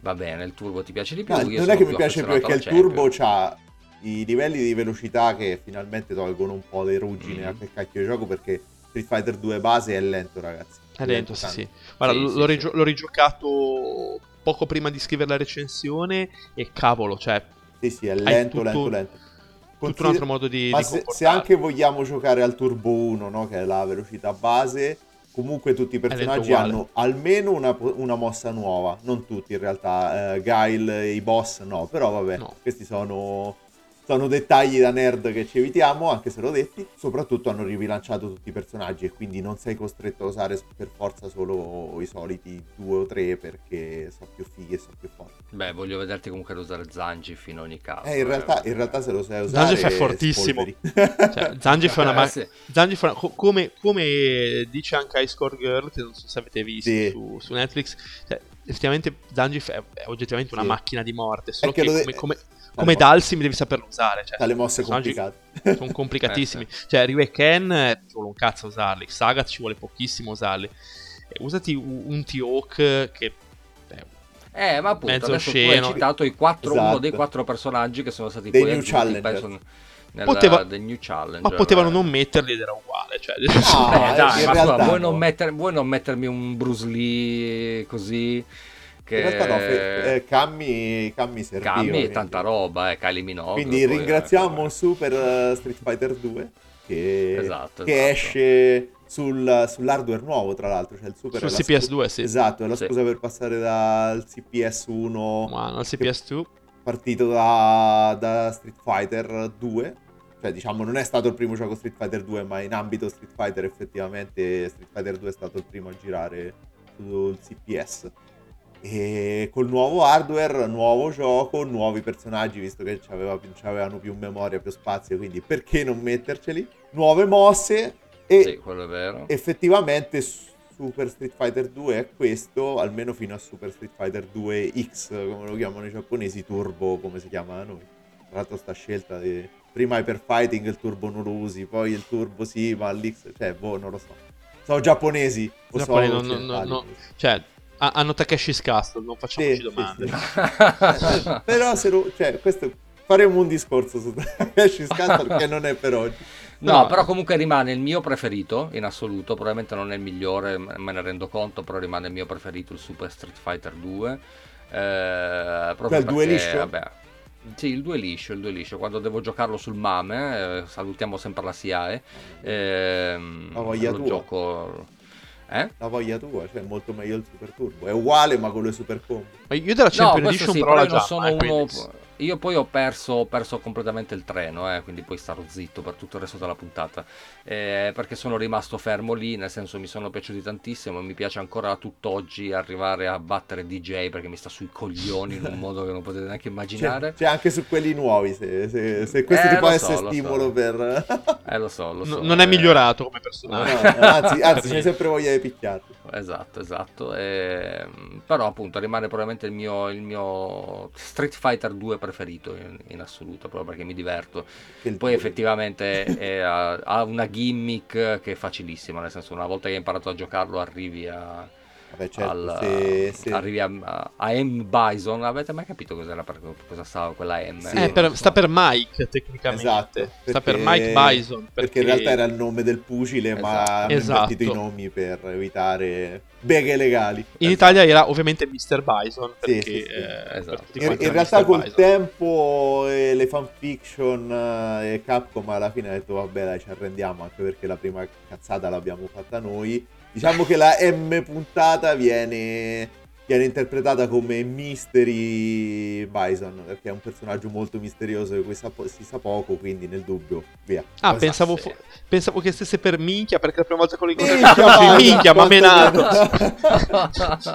Va bene, il turbo ti piace di più. No, io non sono è che mi piace perché il turbo Champion. I livelli di velocità che finalmente tolgono un po' di ruggine Mhm. a che cacchio di gioco perché Street Fighter 2 base è lento ragazzi. È lento, sì, tanto. sì. Guarda, Sì, sì, l'ho, sì. rigio- l'ho rigiocato poco prima di scrivere la recensione e cavolo, cioè, Sì, sì, è lento, tutto- lento, lento. tutto un Consider- altro modo di, Ma di se, se anche vogliamo giocare al Turbo 1, no, che è la velocità base, comunque tutti i personaggi hanno almeno una, una mossa nuova. Non tutti in realtà, eh, Guile, i boss no, però vabbè, No. questi sono sono dettagli da nerd che ci evitiamo, anche se l'ho detti. Soprattutto hanno ribilanciato tutti i personaggi e quindi non sei costretto a usare per forza solo i soliti due o tre perché sono più fighi e sono più forti. Beh, voglio vederti comunque ad usare Zangif in ogni caso. Eh, in, realtà, in realtà se lo sai usare... Zangif è fortissimo. cioè, Zangif è una... Ma- Eh, sì. Zangief è una- co- come, come dice anche Ice Core Girl, che non so se avete visto Sì. su, su Netflix, cioè, effettivamente Zangief è, è oggettivamente una Sì. macchina di morte, solo È che che, de- come, come, come Dalsim devi saperlo usare. Cioè, Dalle mosse complicate. Sono complicatissimi. Cioè, Ryu e Ken eh, ci vuole un cazzo a usarli. Sagat ci vuole pochissimo usarli. Eh, usati un, T-Hawk che... eh, Eh, ma appunto, Mezzo adesso tu sceno. hai citato i quattro, uno Esatto. dei quattro personaggi che sono stati Dei poi new aggiunti, challenger. penso, nel, Poteva- del new challenge. ma potevano non metterli ed era uguale. Cioè, No, Eh, eh, dai, ma realtà scusa, vuoi, no. non metter- vuoi non mettermi un Bruce Lee così? Che... In realtà no, fe- eh, Cammi, Cammi serviva. Cammi e quindi- tanta roba, eh, Kylie Minogue. Quindi poi, ringraziamo eh, Super eh, Street Fighter 2 che, Esatto, che esatto. esce sul- sull'hardware nuovo tra l'altro, cioè il Super Sul è la CPS2, sì. Esatto, è la Sì. scusa per passare dal CPS 1 Ma al CPS2 partito da, da Street Fighter 2. Cioè, diciamo, non è stato il primo gioco Street Fighter 2, ma in ambito Street Fighter effettivamente Street Fighter 2 è stato il primo a girare sul CPS. E col nuovo hardware, nuovo gioco, nuovi personaggi, visto che c'avevano più memoria, più spazio, quindi perché non metterceli? Nuove mosse e Sì, quello è vero. effettivamente Super Street Fighter 2 è questo, almeno fino a Super Street Fighter 2X, come lo chiamano i giapponesi, Turbo, come si chiama da noi. Tra l'altro sta scelta di... Prima Hyper Fighting il turbo non lo usi, poi il turbo sì, ma l'X... Cioè, boh, non lo so. Sono giapponesi o Giappone, sono no, no, no, occidentali? no. Cioè, ha- hanno Takeshi's Castle, non facciamoci Sì, sì, domande. sì. Eh, Però se lo... Cioè, questo... Faremo un discorso su Takeshi Castle che non è per oggi. No, No. però comunque rimane il mio preferito in assoluto. Probabilmente non è il migliore, me ne rendo conto. Però rimane il mio preferito, il Super Street Fighter 2. Eh, proprio il 2 perché, liscio? Vabbè, sì, il 2 liscio, il 2 liscio. Quando devo giocarlo sul MAME, eh, salutiamo sempre la SIAE. La voglia lo tua. gioco. Eh? La voglia tua, cioè è molto meglio il Super Turbo. È uguale ma con le Super Combo. Ma io della No, Champion questo Edition sì, però però la io non già, sono eh, uno. quindi- Io poi ho perso, ho perso completamente il treno, eh, quindi poi starò zitto per tutto il resto della puntata. Eh, perché sono rimasto fermo lì, nel senso mi sono piaciuti tantissimo. Mi piace ancora tutt'oggi arrivare a battere DJ perché mi sta sui coglioni in un modo che non potete neanche immaginare. C'è, c'è anche su quelli nuovi, se, se- se questo Eh, ti può essere so, lo stimolo so. per... Eh, lo so, lo No- so. non è eh, migliorato come No, personaggio. no, anzi, anzi c'è sempre voglia di picchiarti. Esatto, esatto. ehm, però appunto rimane probabilmente il mio, il mio Street Fighter 2 preferito in, in assoluto, proprio perché mi diverto. Poi tuo- effettivamente è- ha, ha una gimmick che è facilissima, nel senso una volta che hai imparato a giocarlo arrivi a, Vabbè, certo, al- se, se- arrivi a, a- a M Bison. Avete mai capito cos'era per, cosa stava quella M? Sì. Eh, per- so. sta per Mike tecnicamente. Esatto, sta per perché- Mike Bison. Perché in realtà era il nome del pugile, ma Esatto. hanno Esatto. invertito i nomi per evitare beghe legali. In Italia era ovviamente Mr. Bison. Sì, Perché, sì, sì. eh, Esatto. In, in realtà Mr. col Bison. tempo e le fanfiction eh, e Capcom alla fine ha detto vabbè dai ci arrendiamo anche perché la prima cazzata l'abbiamo fatta noi. Diciamo che la M puntata viene, viene interpretata come Mystery Bison perché è un personaggio molto misterioso di cui sa po- si sa poco quindi nel dubbio via. Ah, Esatto, pensavo, fo- pensavo che stesse per minchia perché la prima volta che lo Minchia, incontravo minchia, ma menato.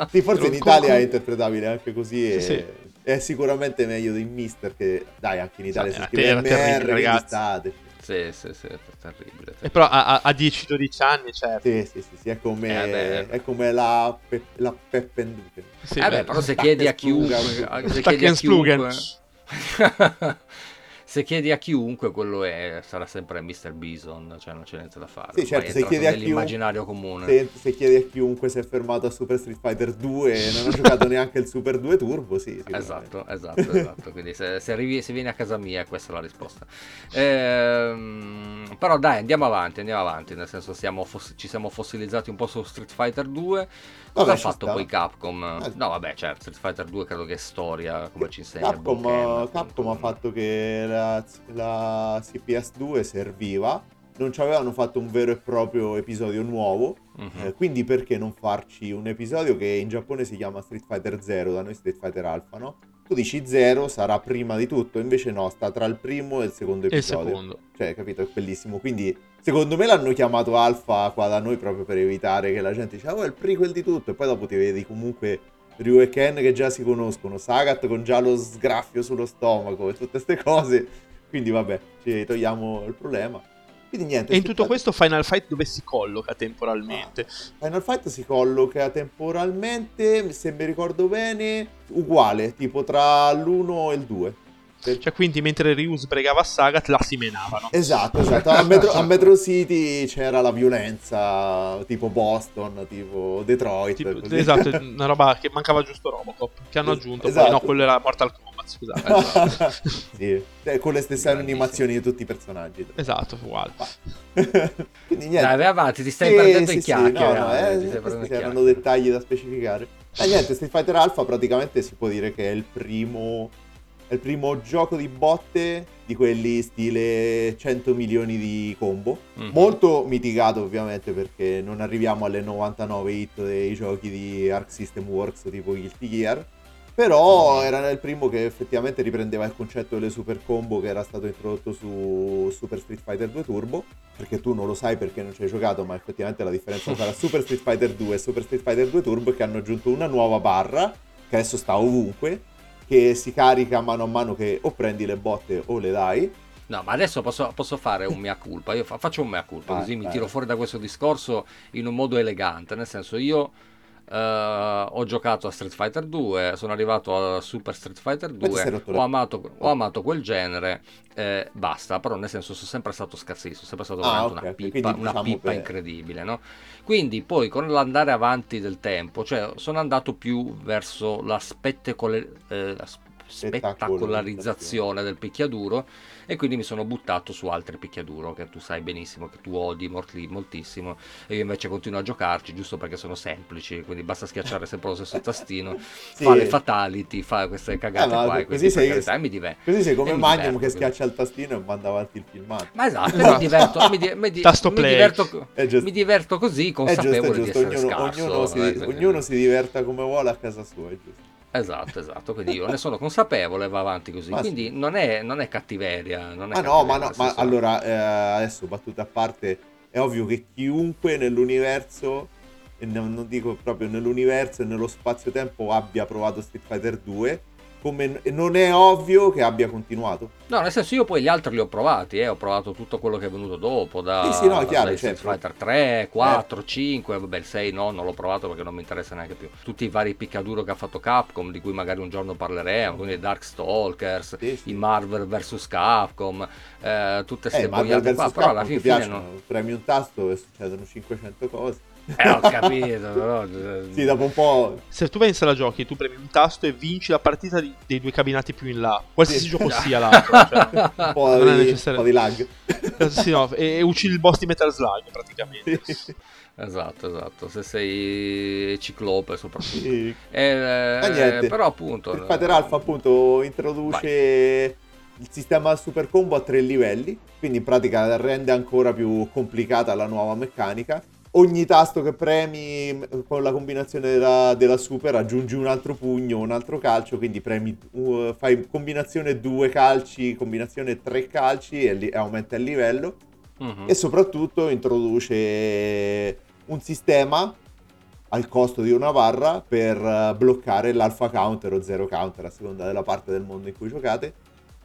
sì, forse in Italia è interpretabile anche così e Sì, sì. è sicuramente meglio di Mister che dai anche in Italia Sì, si scrive MR ragazzi. state. Sì, sì, sì, è terribile. E però a, a- a 10-12 anni, certo. Sì, sì, sì, sì, è come, Eh, beh. è come la, pe- la Peppenduken. Sì, eh beh, però se chiedi a chiunque, se chiedi a chiunque, se chiedi a chiunque, quello è, sarà sempre Mr. Bison, cioè non c'è niente da fare. Sì, certo, se chiedi a chiunque- nell'immaginario comune. Se, se chiedi a chiunque se è fermato a Super Street Fighter 2 e non ha giocato neanche il Super 2 Turbo, sì. Esatto, esatto, esatto. Quindi se, se arrivi, se vieni a casa mia, questa è la risposta. Ehm, però dai, andiamo avanti, andiamo avanti. Nel senso, siamo ci siamo fossilizzati un po' su Street Fighter 2. Cosa Vabbè, ha ci fatto sta. poi Capcom? Eh. No, vabbè, certo, Street Fighter 2 credo che è storia, come ci insegna Capcom, Boken, Capcom ha fatto che la, la CPS2 serviva, non ci avevano fatto un vero e proprio episodio nuovo, Mhm. eh, quindi perché non farci un episodio che in Giappone si chiama Street Fighter 0, da noi Street Fighter Alpha, no? Tu dici 0 sarà prima di tutto, invece no, sta tra il primo e il secondo E il episodio. secondo. Cioè, capito? È bellissimo. Quindi, secondo me l'hanno chiamato Alpha qua da noi proprio per evitare che la gente dice, oh, è il prequel di tutto. E poi dopo ti vedi comunque Ryu e Ken che già si conoscono, Sagat con già lo sgraffio sullo stomaco e tutte queste cose. Quindi, vabbè, ci togliamo il problema. Quindi, niente. E in tutto questo Final Fight dove si colloca temporalmente? Final Fight si colloca temporalmente, se mi ricordo bene, uguale, tipo tra l'1 e il 2. Cioè, quindi mentre Ryu sbregava Sagat, là si menavano. Esatto, esatto. A Metro, a Metro City c'era la violenza, tipo Boston, tipo Detroit. Tipo- esatto, una roba che mancava giusto Robocop. Che hanno aggiunto. esatto. Poi no, quello era Mortal Kombat, scusate. sì, eh, con le stesse Grandissimo. animazioni di tutti i personaggi. esatto, uguale. Quindi niente. Dai, vai avanti, ti stai Sì, perdendo sì, in sì, chiacchiere. no, no, eh, ti stai questi perdendo in erano dettagli da specificare. E niente, Street Fighter Alpha praticamente si può dire che è il primo è il primo gioco di botte di quelli stile 100 milioni di combo. Mhm. Molto mitigato ovviamente perché non arriviamo alle 99 hit dei giochi di Arc System Works tipo Guilty Gear. Però era il primo che effettivamente riprendeva il concetto delle super combo che era stato introdotto su Super Street Fighter 2 Turbo. Perché tu non lo sai perché non ci hai giocato, ma effettivamente la differenza tra Super Street Fighter 2 e Super Street Fighter 2 Turbo è che hanno aggiunto una nuova barra, che adesso sta ovunque, che si carica mano a mano che o prendi le botte o le dai. No, ma adesso posso, posso fare un mea culpa. Io fa- faccio un mea culpa, Vai, così mi vai. tiro fuori da questo discorso in un modo elegante. Nel senso, io eh, ho giocato a Street Fighter 2, sono arrivato a Super Street Fighter ti sei 2, rotto le- ho amato, ho amato quel genere, eh, basta. Però, nel senso, sono sempre stato scarsissimo, sono sempre stato Ah, veramente ok, una pippa, una diciamo pippa che- incredibile, no? Quindi, poi con l'andare avanti del tempo, cioè, sono andato più verso la spettacole- eh, spettacolarizzazione del picchiaduro e quindi mi sono buttato su altri picchiaduro che tu sai benissimo che tu odi molti- moltissimo e io invece continuo a giocarci giusto perché sono semplici quindi basta schiacciare sempre lo stesso tastino Sì. fa le fatality fa queste cagate Eh, qua e così quindi per sei- carità, mi diverto Così sei come Magnum diverto che così. schiaccia il tastino e manda avanti il filmato. ma esatto, Esatto. mi diverto mi, di- mi di- Tasto mi play. diverto mi diverto così È consapevole giusto, è di giusto. essere Ognuno, scarso ognuno si, eh, ognuno si diverta come vuole a casa sua, è giusto. Esatto, esatto, quindi io ne sono consapevole e va avanti così. Ma sì. quindi non, è, non è cattiveria. Non è Ma no, ma cattiveria, no, ma senso- allora, eh, adesso battute a parte, è ovvio che chiunque nell'universo, e non, non dico proprio nell'universo e nello spazio-tempo abbia provato Street Fighter 2, come non è ovvio che abbia continuato. No, nel senso io poi gli altri li ho provati, eh, ho provato tutto quello che è venuto dopo, da Sì, sì, no, chiaro, Street certo. Fighter 3, 4, 5, vabbè il 6 no, non l'ho provato perché non mi interessa neanche più. Tutti i vari picchiaduro che ha fatto Capcom, di cui magari un giorno parleremo, quindi Darkstalkers, Sì, sì. i Marvel vs Capcom, eh, tutte queste Eh, boiate qua, però alla fine piacciono, non... premi un tasto e succedono 500 cose. Eh, ho capito, però... Sì, dopo un po'... Se tu vai in sala giochi, tu premi un tasto e vinci la partita di- dei due cabinati più in là. Qualsiasi Sì. gioco sia l'altro. Cioè, un po' Non è di, un necessario. po' di lag. sì, no, e, e uccidi il boss di Metal Slug praticamente. Esatto, esatto, se sei ciclope soprattutto. Sì. Eh, Ma niente. però appunto... Street Fighter Alpha appunto introduce il sistema super combo a tre livelli, quindi in pratica rende ancora più complicata la nuova meccanica. Ogni tasto che premi con la combinazione della, della super aggiungi un altro pugno, un altro calcio, quindi premi, uh, fai combinazione due calci, combinazione tre calci e, li- e aumenta il livello Mhm. e soprattutto introduce un sistema al costo di una barra per eh, bloccare l'alpha counter o zero counter a seconda della parte del mondo in cui giocate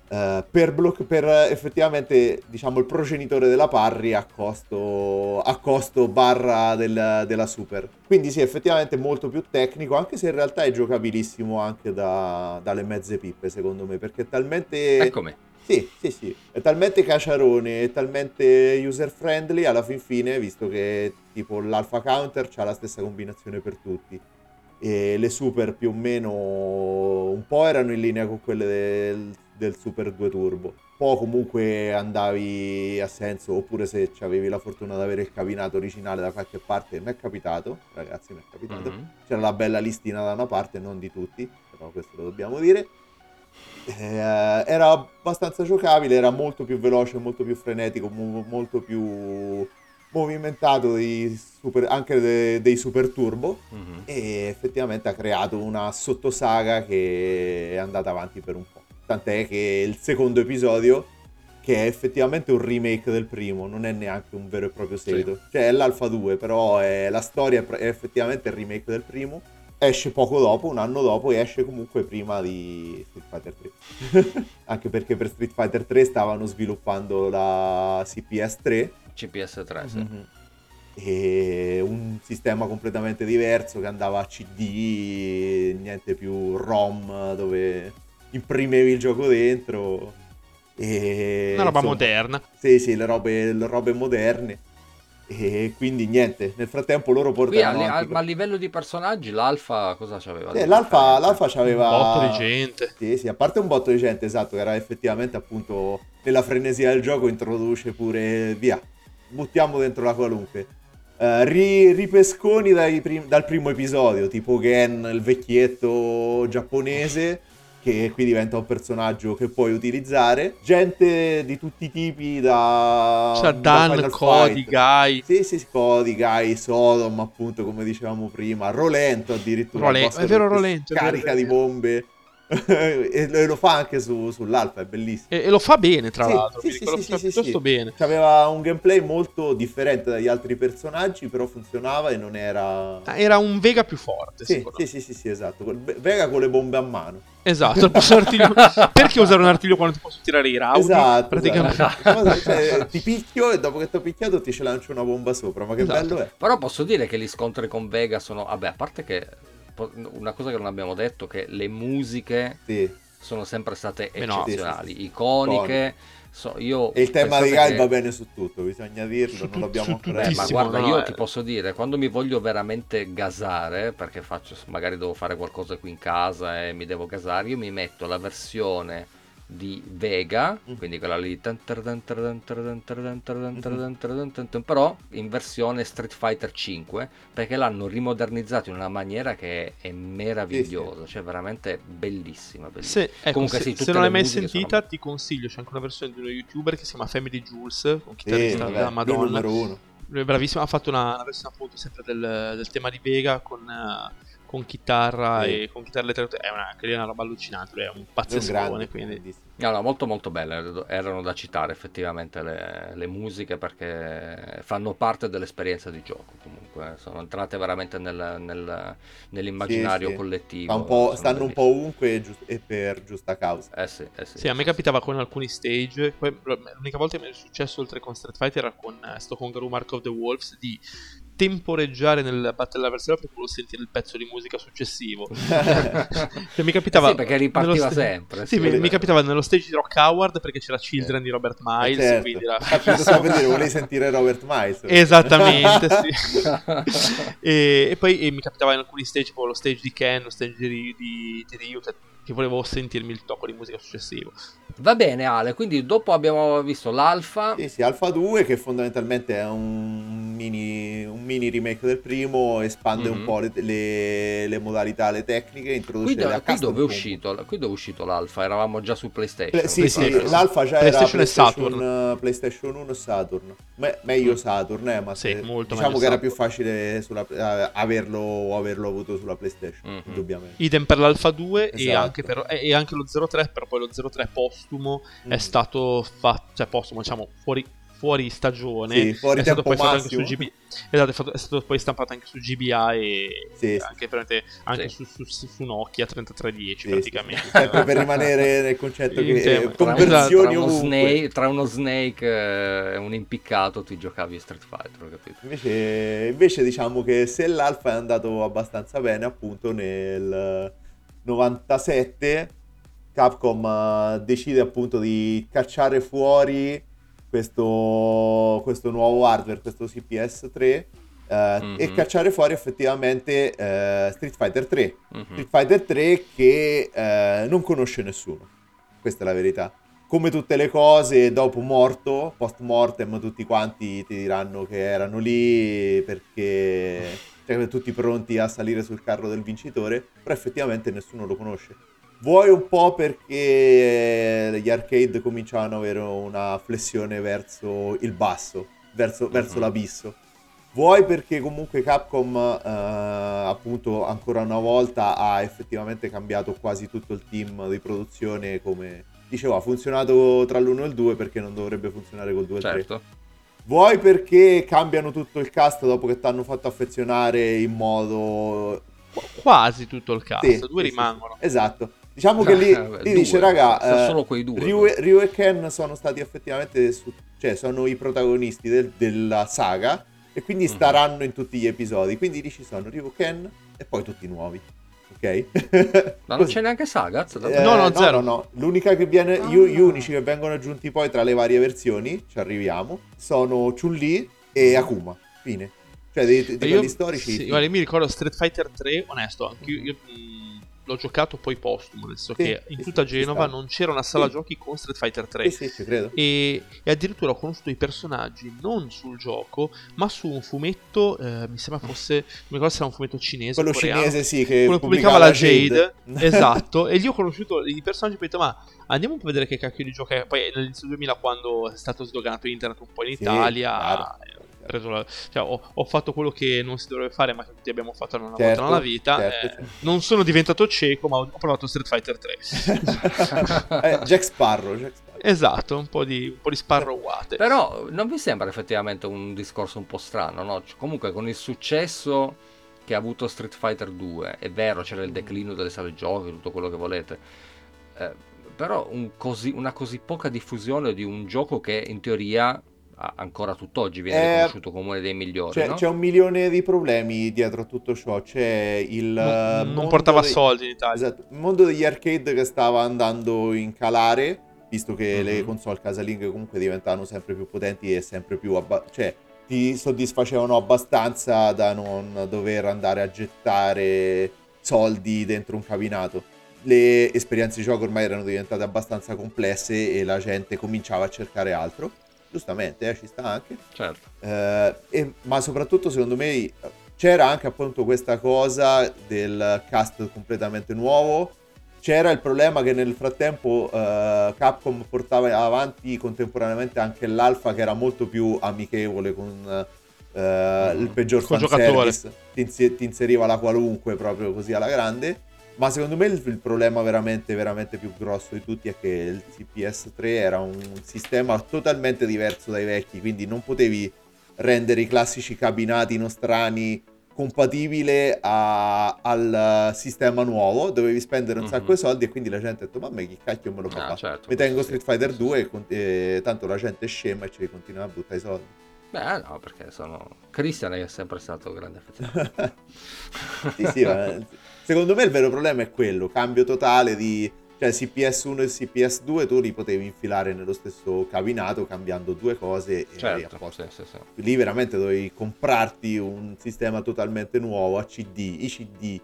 eh, per, bloc- per eh, effettivamente diciamo il progenitore della parry a costo, a costo barra del- della super quindi sì effettivamente molto più tecnico anche se in realtà è giocabilissimo anche da- dalle mezze pippe secondo me perché è talmente Eccomi. sì, sì, sì, è talmente cacciarone, è talmente user friendly alla fin fine, visto che tipo l'alpha counter ha la stessa combinazione per tutti. E le super più o meno un po' erano in linea con quelle del, del Super 2 Turbo. Poi comunque andavi a senso, oppure se avevi la fortuna di avere il cabinato originale da qualche parte, mi è capitato, ragazzi, mi è capitato. Mhm. C'era la bella listina da una parte, non di tutti, però questo lo dobbiamo dire. Eh, era abbastanza giocabile, era molto più veloce, molto più frenetico, mo- molto più movimentato dei super- anche de- dei Super Turbo Mhm. e effettivamente ha creato una sottosaga che è andata avanti per un po'. Tant'è che il secondo episodio, che è effettivamente un remake del primo, non è neanche un vero e proprio seguito. Cioè è l'Alpha 2, però è- la storia è effettivamente il remake del primo. Esce poco dopo, un anno dopo, e esce comunque prima di Street Fighter 3. Anche perché per Street Fighter 3 stavano sviluppando la CPS 3 CPS 3, sì. Mhm. E un sistema completamente diverso che andava a CD, niente più ROM dove imprimevi il gioco dentro. E, Una roba insomma, moderna. Sì, sì, le robe, le robe moderne. E quindi niente, nel frattempo loro portano a a- ma a livello di personaggi, l'alfa cosa c'aveva? Eh, l'alfa, l'alfa c'aveva... Un botto di gente. Sì, sì, a parte un botto di gente, esatto, che era effettivamente appunto nella frenesia del gioco introduce pure via, buttiamo dentro la qualunque. Eh, ri- ripesconi dai prim- dal primo episodio, tipo Gen, il vecchietto giapponese, che qui diventa un personaggio che puoi utilizzare. Gente di tutti i tipi da... C'ha da Dan, Final Cody. Guy. Sì, sì, Cody, Guy, Sodom, appunto, come dicevamo prima. Rolento addirittura. Rolento, è vero, Rolento, Carica di bombe. e lo- fa anche su- sull'alfa, è bellissimo. E, e lo fa bene, tra Sì, l'altro. sì, sì, sì, sì, piuttosto sì. bene. Aveva un gameplay molto differente dagli altri personaggi, però funzionava e non era... Ah, Era un Vega più forte, Sì, sì, sì, sì, esatto. Vega con le bombe a mano. Esatto, il posso artiglio- perché usare un artiglio quando ti posso tirare i Raudi? esatto, praticamente. esatto. Cioè, ti picchio e dopo che ti ho picchiato ti ci lancio una bomba sopra, ma che Esatto. bello è. Però posso dire che gli scontri con Vega sono... Vabbè, a parte che... Una cosa che non abbiamo detto, che le musiche Sì. sono sempre state Eh no, eccezionali, sì, sì, sì. iconiche. So, io il tema di Guy che- va bene su tutto, bisogna dirlo, Su non l'abbiamo ancora Beh, ma guarda, no, io eh. ti posso dire, quando mi voglio veramente gasare, perché faccio, magari devo fare qualcosa qui in casa e mi devo gasare, io mi metto la versione di Vega, mm. quindi quella lì però in versione Street Fighter 5 perché l'hanno rimodernizzato in una maniera che è meravigliosa, cioè veramente bellissima. bellissima. Se, ecco, Comunque, se, sì, se non l'hai mai sentita sono... ti consiglio, c'è anche una versione di uno youtuber che si chiama Family Jules, un chitarrista eh, della Madonna. Lui è bravissimo, ha fatto una, una versione appunto sempre del, del tema di Vega con... Uh, con chitarra Sì. e con chitarra elettrica. È una, è una roba allucinante, lui è un pazzescone, grande, quindi... No, no, molto molto belle, erano da citare effettivamente le, le musiche perché fanno parte dell'esperienza di gioco comunque, sono entrate veramente nel- nel- nell'immaginario Sì, sì. collettivo. Sta un stanno un po' ovunque e, gius- e per giusta causa. Eh sì, eh sì. Sì, a me capitava con alcuni stage. poi l'unica volta che mi è successo oltre con Street Fighter era con eh, sto Kangaroo Mark of the Wolves di temporeggiare nel battle avversario per voler sentire il pezzo di musica successivo. Cioè, mi capitava Eh sì, perché ripartiva sta- sempre, Sì, sì. mi, mi capitava nello stage di Rock Howard perché c'era Children di Robert Miles. Eh, certo. Quindi era... Stavo per dire, volevi sentire Robert Miles. Esattamente, sì. e, e poi e mi capitava in alcuni stage, tipo lo stage di Ken, lo stage di, di, di Ryu, che, volevo sentirmi il tocco di musica successivo. Va bene Ale, quindi dopo abbiamo visto l'alfa, Sì, sì, Alpha 2 che fondamentalmente è un mini, un mini remake del primo, espande Mhm. un po' le, le- le modalità, le tecniche, introduce qui, do- qui dove è uscito, qui dove è uscito l'alfa? Eravamo già su PlayStation. Pla- sì, sì, PlayStation. l'Alpha già PlayStation era e Saturn. PlayStation, uh, PlayStation 1 e Saturn. Me- meglio Mm. Saturn, eh, ma Sì, se- molto diciamo che era Saturn. più facile sulla- eh, averlo o averlo avuto sulla PlayStation, Mhm. indubbiamente. Idem per l'Alpha 2 e, Esatto. Anche per, e e anche lo 03, però poi lo 03 postumo Mm. è stato fatto, cioè postumo, diciamo, fuori, fuori stagione. Sì, fuori è stato poi fatto anche su. GB. Esatto, è, fatto- è stato poi stampato anche su GBA e Sì, sì. anche, veramente- anche Sì. su, su, su Nokia 3310 Sì, sì, praticamente. sì. Sempre per rimanere nel concetto che tema. eh, conversioni tra uno snake, tra uno snake eh, e un impiccato ti giocavi Street Fighter, capito? Invece, invece diciamo che se l'Alfa è andato abbastanza bene, appunto nel 97 Capcom eh, decide appunto di cacciare fuori questo, questo nuovo hardware, questo CPS 3 eh, Mhm. e cacciare fuori effettivamente eh, Street Fighter 3. Mhm. Street Fighter 3 che non conosce nessuno, questa è la verità. Come tutte le cose, dopo morto, post mortem, tutti quanti ti diranno che erano lì perché cioè, tutti pronti a salire sul carro del vincitore, però effettivamente nessuno lo conosce. Vuoi un po' perché gli arcade cominciavano ad avere una flessione verso il basso, verso, verso Mhm. l'abisso. Vuoi perché comunque Capcom eh, appunto ancora una volta ha effettivamente cambiato quasi tutto il team di produzione come dicevo ha funzionato tra l'1 e il 2 perché non dovrebbe funzionare col 2 e il 3. Vuoi perché cambiano tutto il cast dopo che ti hanno fatto affezionare in modo Qu- Quasi tutto il cast, Sì, due sì, rimangono. sì. Esatto. Diciamo che lì, Eh, lì due, dice, raga, sono eh, solo quei due. Ryu, e- Ryu e Ken sono stati effettivamente, su- cioè sono i protagonisti del- della saga e quindi Mhm. staranno in tutti gli episodi. Quindi lì ci sono Ryu, Ken e poi tutti nuovi. Ok? Ma non c'è neanche Sagat? Eh, No, no, zero. no, no. L'unica che viene, Ah. gli, gli unici che vengono aggiunti poi tra le varie versioni, ci arriviamo, sono Chun-Li e Akuma. Fine. Cioè, dei, dei io- quelli storici. sì, guarda, io mi ricordo Street Fighter 3, onesto, anche io, io, l'ho giocato poi postumo, nel senso Sì, che in tutta Genova non c'era una sala Sì. giochi con Street Fighter 3. Sì, sì, ci credo. E, e addirittura ho conosciuto i personaggi non sul gioco, ma su un fumetto, eh, mi sembra fosse, non mi ricordo se era un fumetto cinese. Quello coreano, cinese, sì, che quello pubblicava la Jade, esatto, e lì ho conosciuto i personaggi e ho detto ma andiamo un po' a vedere che cacchio di gioco è. Poi all'inizio del 2000 quando è stato sdoganato internet un po' in Italia, chiaro. Ho, preso la- cioè, ho, ho fatto quello che non si dovrebbe fare ma che tutti abbiamo fatto una Certo, volta nella vita. certo, eh, certo. Non sono diventato cieco ma ho, ho provato Street Fighter 3. Eh, Jack Sparrow. Jack Sparrow. esatto, un po' di, un po' di sparrowate. Però non vi sembra effettivamente un discorso un po' strano, no? Cioè, comunque con il successo che ha avuto Street Fighter 2, è vero, c'era il declino delle sale giochi, tutto quello che volete, eh, però un così- una così poca diffusione di un gioco che in teoria ancora tutt'oggi viene Eh, riconosciuto come uno dei migliori, C'è, no? c'è un milione di problemi dietro a tutto ciò. C'è il. eh, non, non mondo portava dei- soldi in Italia. Esatto, il mondo degli arcade che stava andando in calare, visto che le Mhm. console casalinghe comunque diventavano sempre più potenti e sempre più... abba- cioè, ti soddisfacevano abbastanza da non dover andare a gettare soldi dentro un cabinato. Le esperienze di gioco ormai erano diventate abbastanza complesse e la gente cominciava a cercare altro. Giustamente, eh, ci sta anche. Certo. Eh, e- ma soprattutto secondo me c'era anche appunto questa cosa del cast completamente nuovo. C'era il problema che nel frattempo eh, Capcom portava avanti contemporaneamente anche l'alfa che era molto più amichevole con eh, il peggior Col fanservice. Ti, ti inseriva la qualunque proprio così alla grande. Ma secondo me il, il problema veramente, veramente più grosso di tutti è che il CPS3 era un sistema totalmente diverso dai vecchi, quindi non potevi rendere i classici cabinati nostrani compatibile a- al sistema nuovo, dovevi spendere un Mhm. sacco di soldi e quindi la gente ha detto ma me chi cacchio me lo fa Ah, certo, Mi tengo Street Fighter questo 2 sì. e, con- e tanto la gente è scema e ci continua a buttare i soldi. Beh, no, perché sono... Christian è sempre stato grande affezionato. sì, sì, ma secondo me il vero problema è quello, cambio totale di... Cioè CPS1 e CPS2 tu li potevi infilare nello stesso cabinato cambiando due cose e a certo, posto. sì, sì, sì. Lì veramente dovevi comprarti un sistema totalmente nuovo a CD, i CD,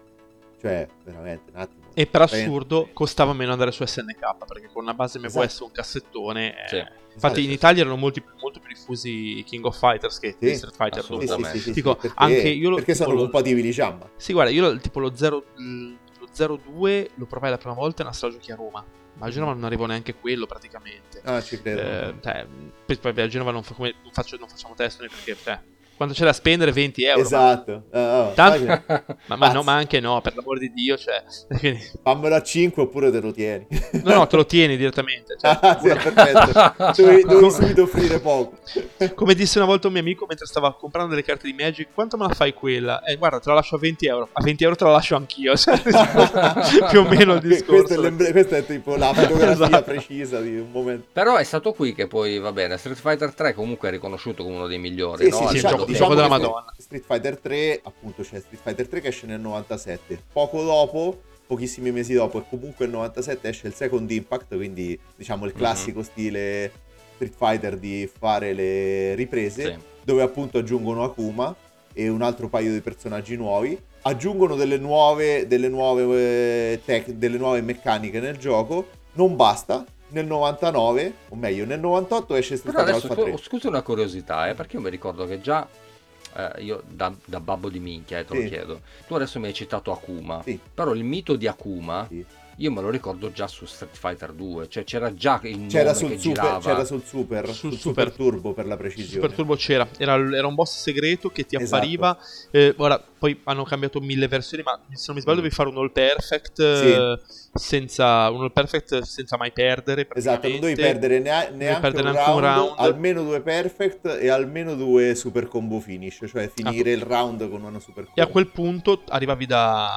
cioè veramente un attimo. E per assurdo costava meno andare su SNK perché con una base MVS Esatto. un cassettone. eh, Sì. Infatti Sì, in Italia erano molti, molto più diffusi King of Fighters che Sì, Street Fighter Sì, 2. sì, assolutamente. sì, Dico, perché, anche io lo- perché sono lo- compatibili Jamba. Sì, guarda, io tipo lo 0 lo 02 lo provai la prima volta in una sala giochi a Roma. Ma a Genova non arrivo neanche quello praticamente. Ah, ci credo. Eh, cioè, a Genova non, fa- come- non faccio- non facciamo test perché cioè, quando c'è da spendere 20 euro. ma- esatto. Tanto- sai che- Ma, ma no, ma anche no, per l'amor di Dio, cioè, quindi- Fammelo a 5 oppure te lo tieni. no, no, te lo tieni direttamente. cioè, ah, sì, perfetto. Dovevi, dovevi subito offrire poco. Come disse una volta un mio amico mentre stava comprando delle carte di Magic, quanto me la fai quella? Eh, guarda, te la lascio a 20 euro. A 20 euro te la lascio anch'io. Cioè, più o meno il Que- Questo è, discorso. questa è tipo la fotografia Esatto. precisa di un momento. Però è stato qui che poi, va bene, Street Fighter 3 comunque è riconosciuto come uno dei migliori, Sì, no? sì, sì, diciamo, della Madonna. Street Fighter 3, appunto, c'è Street Fighter 3 che esce nel 97. Poco dopo, pochissimi mesi dopo, e comunque nel 97 esce il Second Impact, quindi diciamo il Mhm. classico stile Street Fighter di fare le riprese, Sì. dove appunto aggiungono Akuma e un altro paio di personaggi nuovi. Aggiungono delle nuove, delle nuove, eh, tec- delle nuove meccaniche nel gioco. Non basta. Nel 99, o meglio, nel 98 esce Street Però Fighter adesso Alpha 3. tu- scusa una curiosità, eh, perché io mi ricordo che già eh, io da, da babbo di minchia, eh, te lo Sì. chiedo. Tu adesso mi hai citato Akuma, Sì. però il mito di Akuma Sì. io me lo ricordo già su Street Fighter 2, cioè c'era già il c'era sul, che super, girava. c'era sul Super, Sul sul Super. super Turbo per la precisione. Super Turbo c'era, era, era un boss segreto che ti Esatto. appariva. eh, ora, poi hanno cambiato mille versioni, ma se non mi sbaglio, Mm. devi fare un all perfect eh, senza un all perfect senza mai perdere. Esatto, non praticamente. perdere nea- neanche, perdere un, neanche un round, round. almeno due perfect e almeno due super combo finish, cioè finire il round con una super combo. E a quel punto arrivavi da,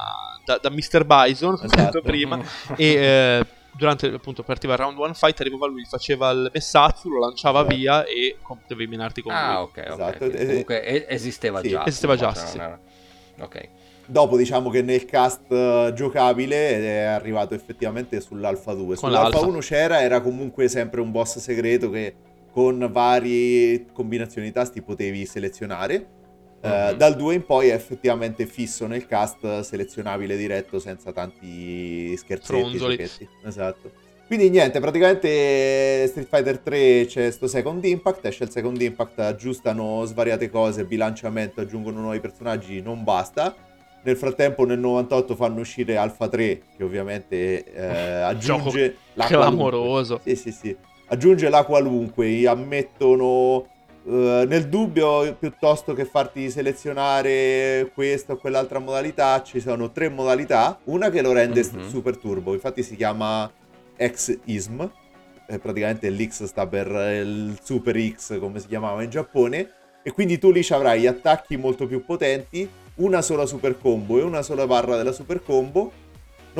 da, da Mr. Bison, come Esatto. detto prima, e eh, durante appunto partiva il round one fight, arrivava lui, faceva il messazzo, lo lanciava Esatto. via e com- dovevi menarti con Ah, lui. ok, ok. Esatto, Comunque esisteva sì. già. Esisteva già, cioè, sì, era- Ok. Dopo diciamo che nel cast eh, giocabile è arrivato effettivamente sull'Alpha 2. Con Sull'Alpha l'Alpha. 1 c'era, era comunque sempre un boss segreto che con varie combinazioni di tasti potevi selezionare. Eh, Mhm. dal 2 in poi è effettivamente fisso nel cast, selezionabile diretto senza tanti giochetti. Esatto. Quindi niente, praticamente Street Fighter 3 c'è sto Second Impact, esce il Second Impact, aggiustano svariate cose, bilanciamento, aggiungono nuovi personaggi, non basta. Nel frattempo nel 98 fanno uscire Alpha 3, che ovviamente eh, aggiunge la Clamoroso. Sì, sì, sì. Aggiunge la qualunque, ammettono eh, nel dubbio piuttosto che farti selezionare questa o quell'altra modalità, ci sono tre modalità, una che lo rende Mhm. super turbo, infatti si chiama X-ISM, eh, praticamente l'X sta per il Super X come si chiamava in Giappone, e quindi tu lì ci avrai attacchi molto più potenti, una sola super combo e una sola barra della super combo,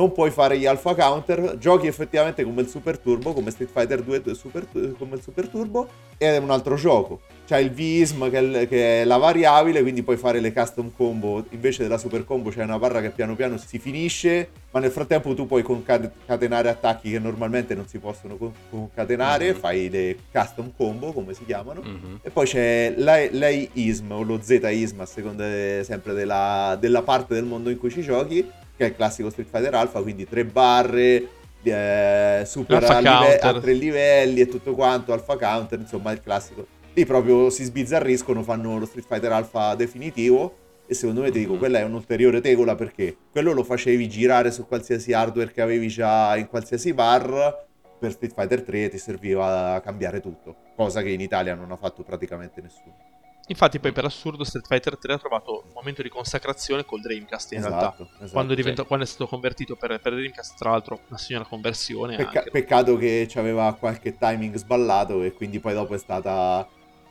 non puoi fare gli alpha counter, giochi effettivamente come il Super Turbo, come Street Fighter 2 super, come il Super Turbo, ed è un altro gioco. C'è il V-ISM che è, il- che è la variabile, quindi puoi fare le custom combo, invece della super combo c'è una barra che piano piano si finisce, ma nel frattempo tu puoi concatenare attacchi che normalmente non si possono con- concatenare, Mhm. fai le custom combo, come si chiamano. Mhm. E poi c'è l'A- l'AISM o lo Z-ISM a seconda sempre della, della parte del mondo in cui ci giochi, che è il classico Street Fighter Alpha, quindi tre barre, eh, super a, live- a tre livelli e tutto quanto, Alpha Counter, insomma il classico. Lì proprio si sbizzarriscono, fanno lo Street Fighter Alpha definitivo e secondo me ti dico, Mhm. quella è un'ulteriore tegola perché quello lo facevi girare su qualsiasi hardware che avevi già in qualsiasi bar, per Street Fighter 3 ti serviva a cambiare tutto, cosa che in Italia non ha fatto praticamente nessuno. Infatti, poi per assurdo, Street Fighter 3 ha trovato un momento di consacrazione col Dreamcast in realtà. Esatto, esatto. Quando, diventa- sì. quando è stato convertito per, per Dreamcast, tra l'altro, una signora conversione. Pecca- peccato che aveva qualche timing sballato e quindi poi dopo è stata...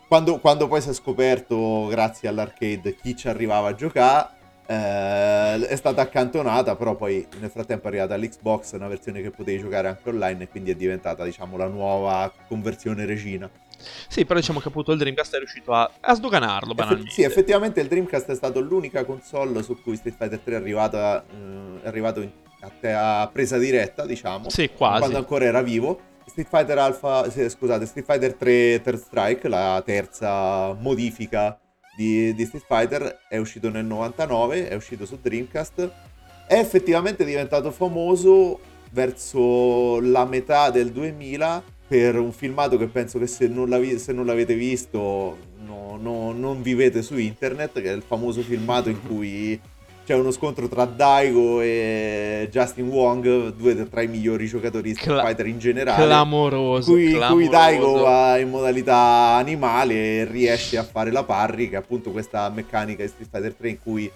Quando, quando poi si è scoperto, grazie all'arcade, chi ci arrivava a giocare, eh, è stata accantonata, però poi nel frattempo è arrivata all'Xbox una versione che potevi giocare anche online e quindi è diventata, diciamo, la nuova conversione regina. Sì, però diciamo che appunto il Dreamcast è riuscito a, a sdoganarlo banalmente. sì, effettivamente il Dreamcast è stato l'unica console su cui Street Fighter 3 è, arrivata, eh, è arrivato in- a, te- a presa diretta, diciamo. Sì, quasi. quando ancora era vivo. Street Fighter Alpha, sì, scusate, Street Fighter 3 Third Strike, la terza modifica di, di Street Fighter, è uscito nel 99, è uscito su Dreamcast. È effettivamente diventato famoso verso la metà del 2000 per un filmato che penso che se non, l'avi- se non l'avete visto no- no- non vivete su internet, che è il famoso filmato in cui c'è uno scontro tra Daigo e Justin Wong, due tra i migliori giocatori di Street Cla- Fighter in generale. Clamoroso. in cui, in cui clamoroso. Daigo va in modalità animale e riesce a fare la parry, che è appunto questa meccanica di Street Fighter 3 in cui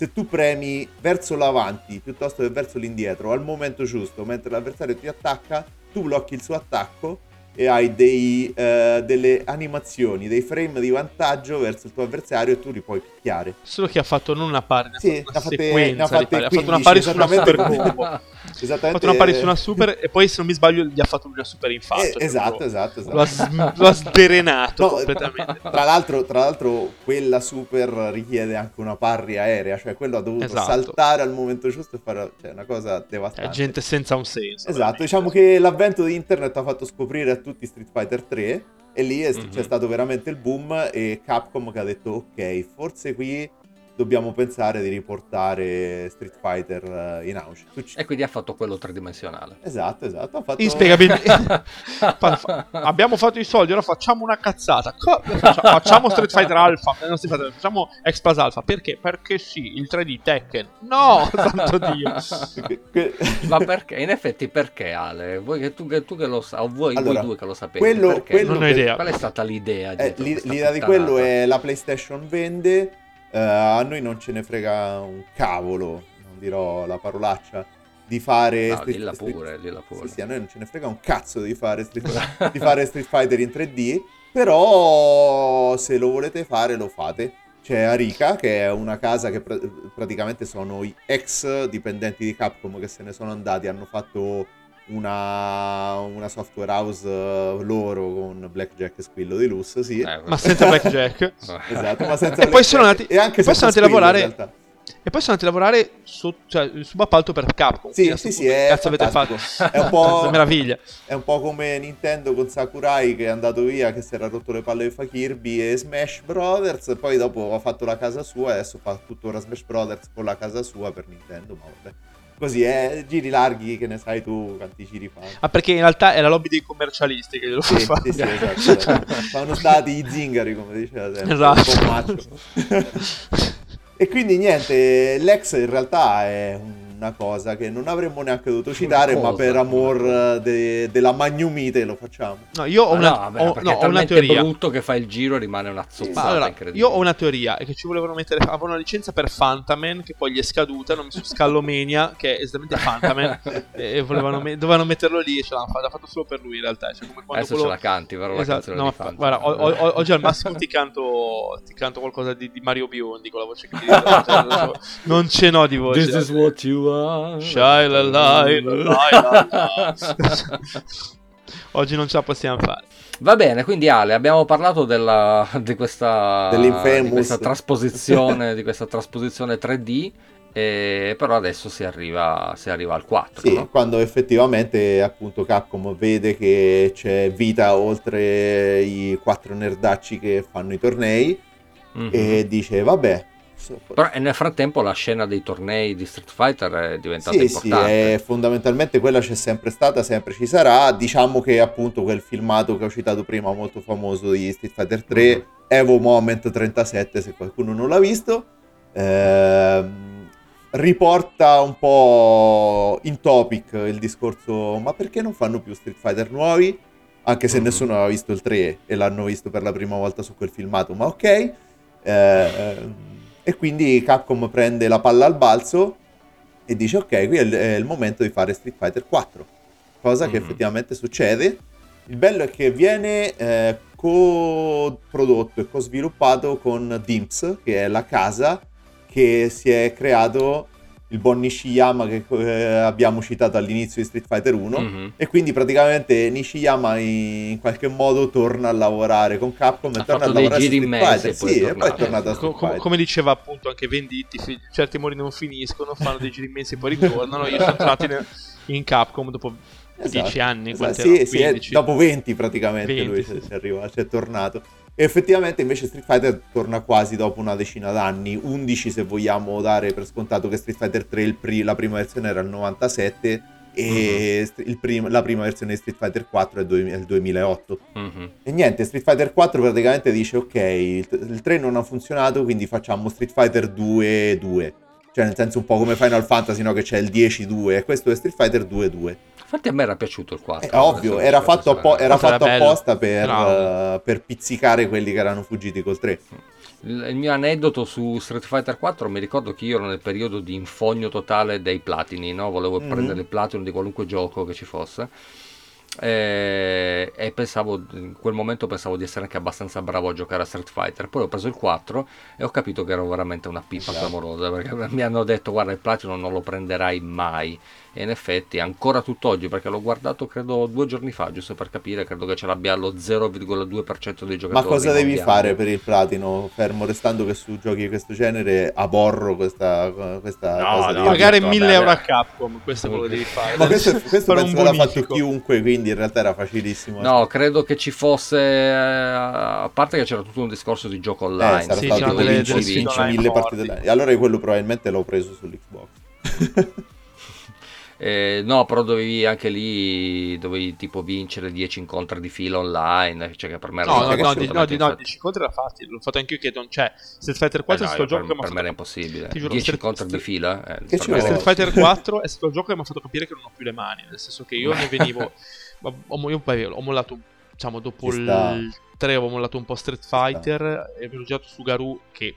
se tu premi verso l'avanti piuttosto che verso l'indietro al momento giusto, mentre l'avversario ti attacca, tu blocchi il suo attacco e hai dei, eh, delle animazioni, dei frame di vantaggio verso il tuo avversario e tu li puoi picchiare. Solo che ha fatto non una pari, ne ha Sì, fatto una fatte- sequenza ne ha fatte fatto una 15, pari su una super esattamente. Ha fatto una pari su una super e poi se non mi sbaglio gli ha fatto una super in faccia. Eh, esatto, esatto, esatto. Lo ha, lo ha sdrenato No, completamente. Tra l'altro, tra l'altro, quella super richiede anche una parry aerea, cioè quello ha dovuto Esatto. saltare al momento giusto e fare cioè, una cosa È devastante. gente senza un senso. Esatto, veramente. diciamo che l'avvento di internet ha fatto scoprire a tutti Street Fighter 3 e lì è- Mhm. c'è stato veramente il boom e Capcom che ha detto ok, forse qui dobbiamo pensare di riportare Street Fighter eh, in auge. Succ- E quindi ha fatto quello tridimensionale. Esatto, esatto. Ha fatto... Inspiegabilmente. Abbiamo fatto i soldi, ora facciamo una cazzata. Facciamo Street Fighter Alpha. eh, non Street Fighter, facciamo X-Plus Alpha. Perché? Perché sì, il 3D Tekken. No, santo Dio. Ma perché? In effetti perché Ale? Voi che tu, che, tu che lo sai, o voi, voi Allora, due che lo sapete? quello- quello Non ho idea. Qual è stata l'idea? Eh, l'idea di quello è la PlayStation vende, eh, a noi non ce ne frega un cavolo, non dirò la parolaccia, di fare... No, Street- dilla Street- pure, dilla pure. Sì, sì, a noi non ce ne frega un cazzo di fare Street, di fare Street Fighter in 3D, però se lo volete fare lo fate. C'è Arika, che è una casa che pra- praticamente sono i ex dipendenti di Capcom che se ne sono andati, hanno fatto una, una software house eh, loro con Blackjack e Squillo di Luz, sì. Eh, Ma senza Blackjack. Esatto, ma senza E poi sono andati- e anche e poi sono andati a lavorare-. E poi sono andati a lavorare su, cioè, subappalto per Capcom. Sì, sì, sì, è cazzo avete fatto? È un po'- meraviglia. È un po' come Nintendo con Sakurai che è andato via, che si era rotto le palle di fa Kirby e Smash Brothers, poi dopo ha fatto la casa sua e adesso fa tuttora Smash Brothers con la casa sua per Nintendo, ma vabbè. Così è, giri larghi che ne sai tu quanti giri fanno. Ah, perché in realtà è la lobby dei commercialisti che glielo fa Sì, fare. sì, sì, esatto, esatto. Sono stati i zingari, come diceva sempre. Esatto. Un e quindi niente, l'ex in realtà è una cosa che non avremmo neanche dovuto citare, ma per amor cosa. de- della magnumite lo facciamo. No, io ho Ma una, no, vabbè, ho- no, è ho una teoria. brutto che fa il giro e rimane una Ma zozzata allora, incredibile. io ho una teoria, è che ci volevano mettere, avevano una licenza per Fantaman che poi gli è scaduta, hanno messo Scallomania che è esattamente Fantaman e volevano me- dovevano metterlo lì e ce l'hanno fatto, l'ha fatto solo per lui in realtà, cioè come Adesso quello- ce la canti, però la Esatto, canzone no, di fa- guarda, o- o- oggi al massimo ti canto, ti canto qualcosa di, di Mario Biondi con la voce che ti dico, cioè, non ce n'ho di voce. This is what you are. Shai la la la la la. Oggi non ce la possiamo fare. Va bene, quindi Ale, abbiamo parlato della, di, questa, Dell'Infamous. di questa trasposizione, di questa trasposizione 3D, e però adesso si arriva, si arriva al 4. Sì, no? quando effettivamente appunto Capcom vede che c'è vita oltre i quattro nerdacci che fanno i tornei Mhm. e dice vabbè. Però e nel frattempo la scena dei tornei di Street Fighter è diventata Sì, sì, importante. è- fondamentalmente quella c'è sempre stata, sempre ci sarà. Diciamo che appunto quel filmato che ho citato prima, molto famoso di Street Fighter 3, Mhm. Evo Moment 37, se qualcuno non l'ha visto, ehm, riporta un po' in topic il discorso, ma perché non fanno più Street Fighter nuovi? Anche se Mhm. nessuno aveva visto il 3 e l'hanno visto per la prima volta su quel filmato, ma ok. Eh, e quindi Capcom prende la palla al balzo e dice ok, qui è il, è il momento di fare Street Fighter 4, cosa che Mhm. effettivamente succede. Il bello è che viene eh, co-prodotto e co-sviluppato con Dimps, che è la casa che si è creato il buon Nishiyama che eh, abbiamo citato all'inizio di Street Fighter 1. Mhm. E quindi praticamente Nishiyama in, qualche modo torna a lavorare con Capcom e Ha torna a lavorare su giri Street Fighter. e poi è Sì, e poi è tornato. a Street com- Fighter. come diceva appunto anche Venditti, certi amori non finiscono, fanno dei giri immensi e poi ritornano. Io sono entrato in, in Capcom dopo Esatto. 10 anni, Esatto, sì, sì, è 15. dopo 20 praticamente 20, lui sì, è arrivato, è tornato. E effettivamente invece Street Fighter torna quasi dopo una decina d'anni, 11 se vogliamo dare per scontato che Street Fighter 3 il pri- la prima versione era il 97 e il prim- la prima versione di Street Fighter 4 è, due- è il 2008. Mhm. E niente, Street Fighter 4 praticamente dice ok, il, il 3 non ha funzionato, quindi facciamo Street Fighter 2 2. Cioè nel senso un po' come Final Fantasy, no? Che c'è il 10-2 e questo è Street Fighter 2-2. Infatti a me era piaciuto il 4. È ovvio, era fatto, appo- era fatto apposta per, eh, per pizzicare quelli che erano fuggiti col 3. Il, il mio aneddoto su Street Fighter 4 mi ricordo che io ero nel periodo di infogno totale dei platini, no? volevo Mhm. prendere il platino di qualunque gioco che ci fosse. E, e pensavo, in quel momento pensavo di essere anche abbastanza bravo a giocare a Street Fighter. Poi ho preso il 4 e ho capito che ero veramente una pippa Esatto. clamorosa perché mi hanno detto: Guarda, il platino non lo prenderai mai. E in effetti, ancora tutt'oggi, perché l'ho guardato credo due giorni fa, giusto per capire, credo che ce l'abbia lo 0,2% dei giocatori. Ma cosa devi mondiali. fare per il platino? Fermo restando che su giochi di questo genere aborro questa, questa No, cosa no. Pagare detto, 1000 vabbè, euro a. Capcom, questo è quello che devi fare. Ma questo, questo penso l'ha fatto chiunque, quindi in realtà era facilissimo. No, credo che ci fosse, eh, a parte che c'era tutto un discorso di gioco online. Eh, Sì, c'erano delle, delle- vinci, delle vinci sfide online mille partite forti. online. E allora quello probabilmente l'ho preso sull'Xbox. Eh, no, però dovevi anche lì, dovevi tipo vincere 10 incontri di fila online, cioè che per me era No, no, no, di, no, assolutamente di, no, infatti- 10 incontri era facile, l'ho fatto anch'io che non c'è. Street Fighter Eh 4 no, è stato il per, gioco che mi ha per me era fatto impossibile. Ti giuro, 10 Street- incontri di fila? Eh, Che per ci? Street. Fighter 4 è stato il gioco che mi ha fatto capire che non ho più le mani, nel senso che io ne venivo ma ho, io poi ho mollato diciamo dopo il 3 avevo mollato un po' Street Fighter e avevo giocato su Garou che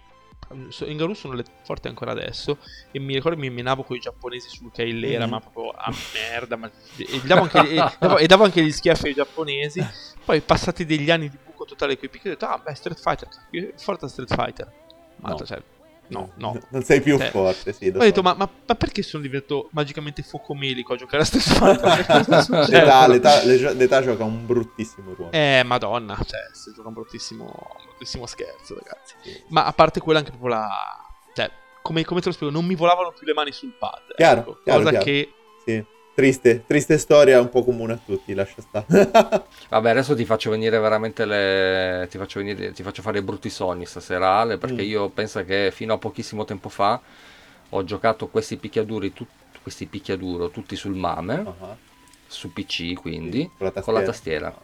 in Garou sono le forti ancora adesso e mi ricordo che mi menavo con i giapponesi sul Kailera Mhm. ma proprio a merda ma, e, davo anche, e, davo, e davo anche gli schiaffi ai giapponesi poi passati degli anni di buco totale con i picchi ho detto ah beh Street Fighter forte Street Fighter ma No. cioè, no no Non sei più Eh, forte, sì. ho detto, ma, ma- ma perché sono diventato magicamente focomelico a giocare a Street Fighter? Cosa succede? L'età, l'età- le- l'età gioca un bruttissimo ruolo. Eh, madonna, cioè, si gioca un bruttissimo, un bruttissimo scherzo, ragazzi. Ma a parte quella anche proprio la... Cioè, come, come te lo spiego, non mi volavano più le mani sul pad. Chiaro, ecco. chiaro, cosa chiaro. che... Sì. Triste, triste storia, un po' comune a tutti, lascia stare. Vabbè, adesso ti faccio venire veramente le. Ti faccio, venire... ti faccio fare i brutti sogni stasera, Ale, perché Mm. io penso che fino a pochissimo tempo fa ho giocato questi picchiaduri, tut- questi picchiaduro tutti sul MAME, Ah, su PC quindi, con la con la tastiera.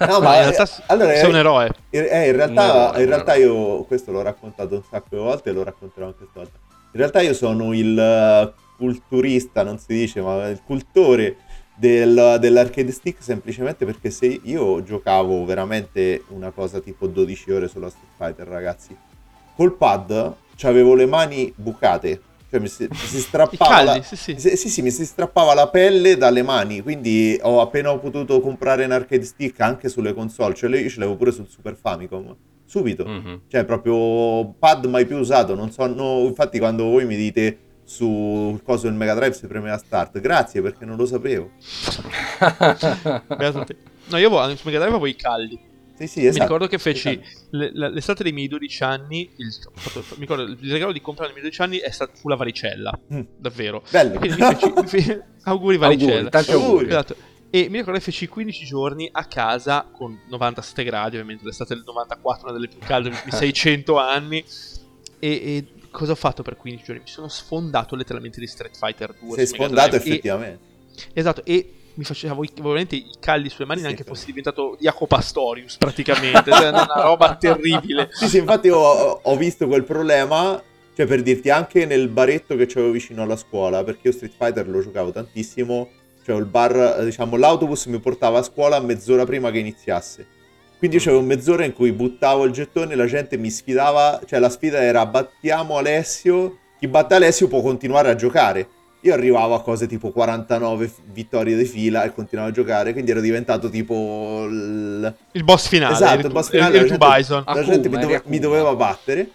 No, Ma in realtà eh, allora, sei un eh, eroe. eh, in realtà, Un eroe, in realtà io questo l'ho raccontato un sacco di volte e lo racconterò anche stavolta. In realtà io sono il eh, culturista, non si dice, ma il cultore del- dell'arcade stick semplicemente perché se io giocavo veramente una cosa tipo 12 ore sulla Street Fighter, ragazzi, col pad avevo le mani bucate, cioè mi si, mi si strappava la- caldi, sì, sì. sì, sì, sì, mi si strappava la pelle dalle mani, quindi ho appena ho potuto comprare un arcade stick anche sulle console, cioè io ce l'avevo pure sul Super Famicom, subito. Mhm. Cioè proprio pad mai più usato, non so, no, infatti quando voi mi dite sul coso del Mega Drive si premeva start, grazie perché non lo sapevo. No, io avevo, su Mega Drive avevo i caldi. Sì, sì, esatto. Mi ricordo che feci Esatto. l'estate dei miei 12 anni. Il, mi ricordo il regalo di comprare nei miei 12 anni è stato, fu la varicella. Mm. Davvero. Bello. Quindi mi feci, mi fe- auguri varicella. Auguri, Auguri. Esatto. E mi ricordo che feci 15 giorni a casa con 97 gradi, ovviamente l'estate del 94, una delle più calde ultimi 600 anni. E, e cosa ho fatto per 15 giorni? Mi sono sfondato letteralmente di Street Fighter 2. Sei sfondato Drive. E- effettivamente. esatto, e mi facevo veramente i calli sulle mani, Sì, neanche sì. fossi diventato Jacopo Pastorius praticamente. cioè, una roba terribile. Sì, sì, infatti ho, ho visto quel problema, cioè per dirti anche nel baretto che c'avevo vicino alla scuola, perché io Street Fighter lo giocavo tantissimo, cioè il bar, diciamo, l'autobus mi portava a scuola mezz'ora prima che iniziasse. Quindi io c'avevo mezz'ora in cui buttavo il gettone e la gente mi sfidava, cioè la sfida era battiamo Alessio, chi batte Alessio può continuare a giocare. Io arrivavo a cose tipo 49 f- vittorie di fila e continuavo a giocare, quindi ero diventato tipo il, Il boss finale. Esatto, il tu- boss finale, la tu gente- Bison. La Akuma, gente mi, dove- mi doveva battere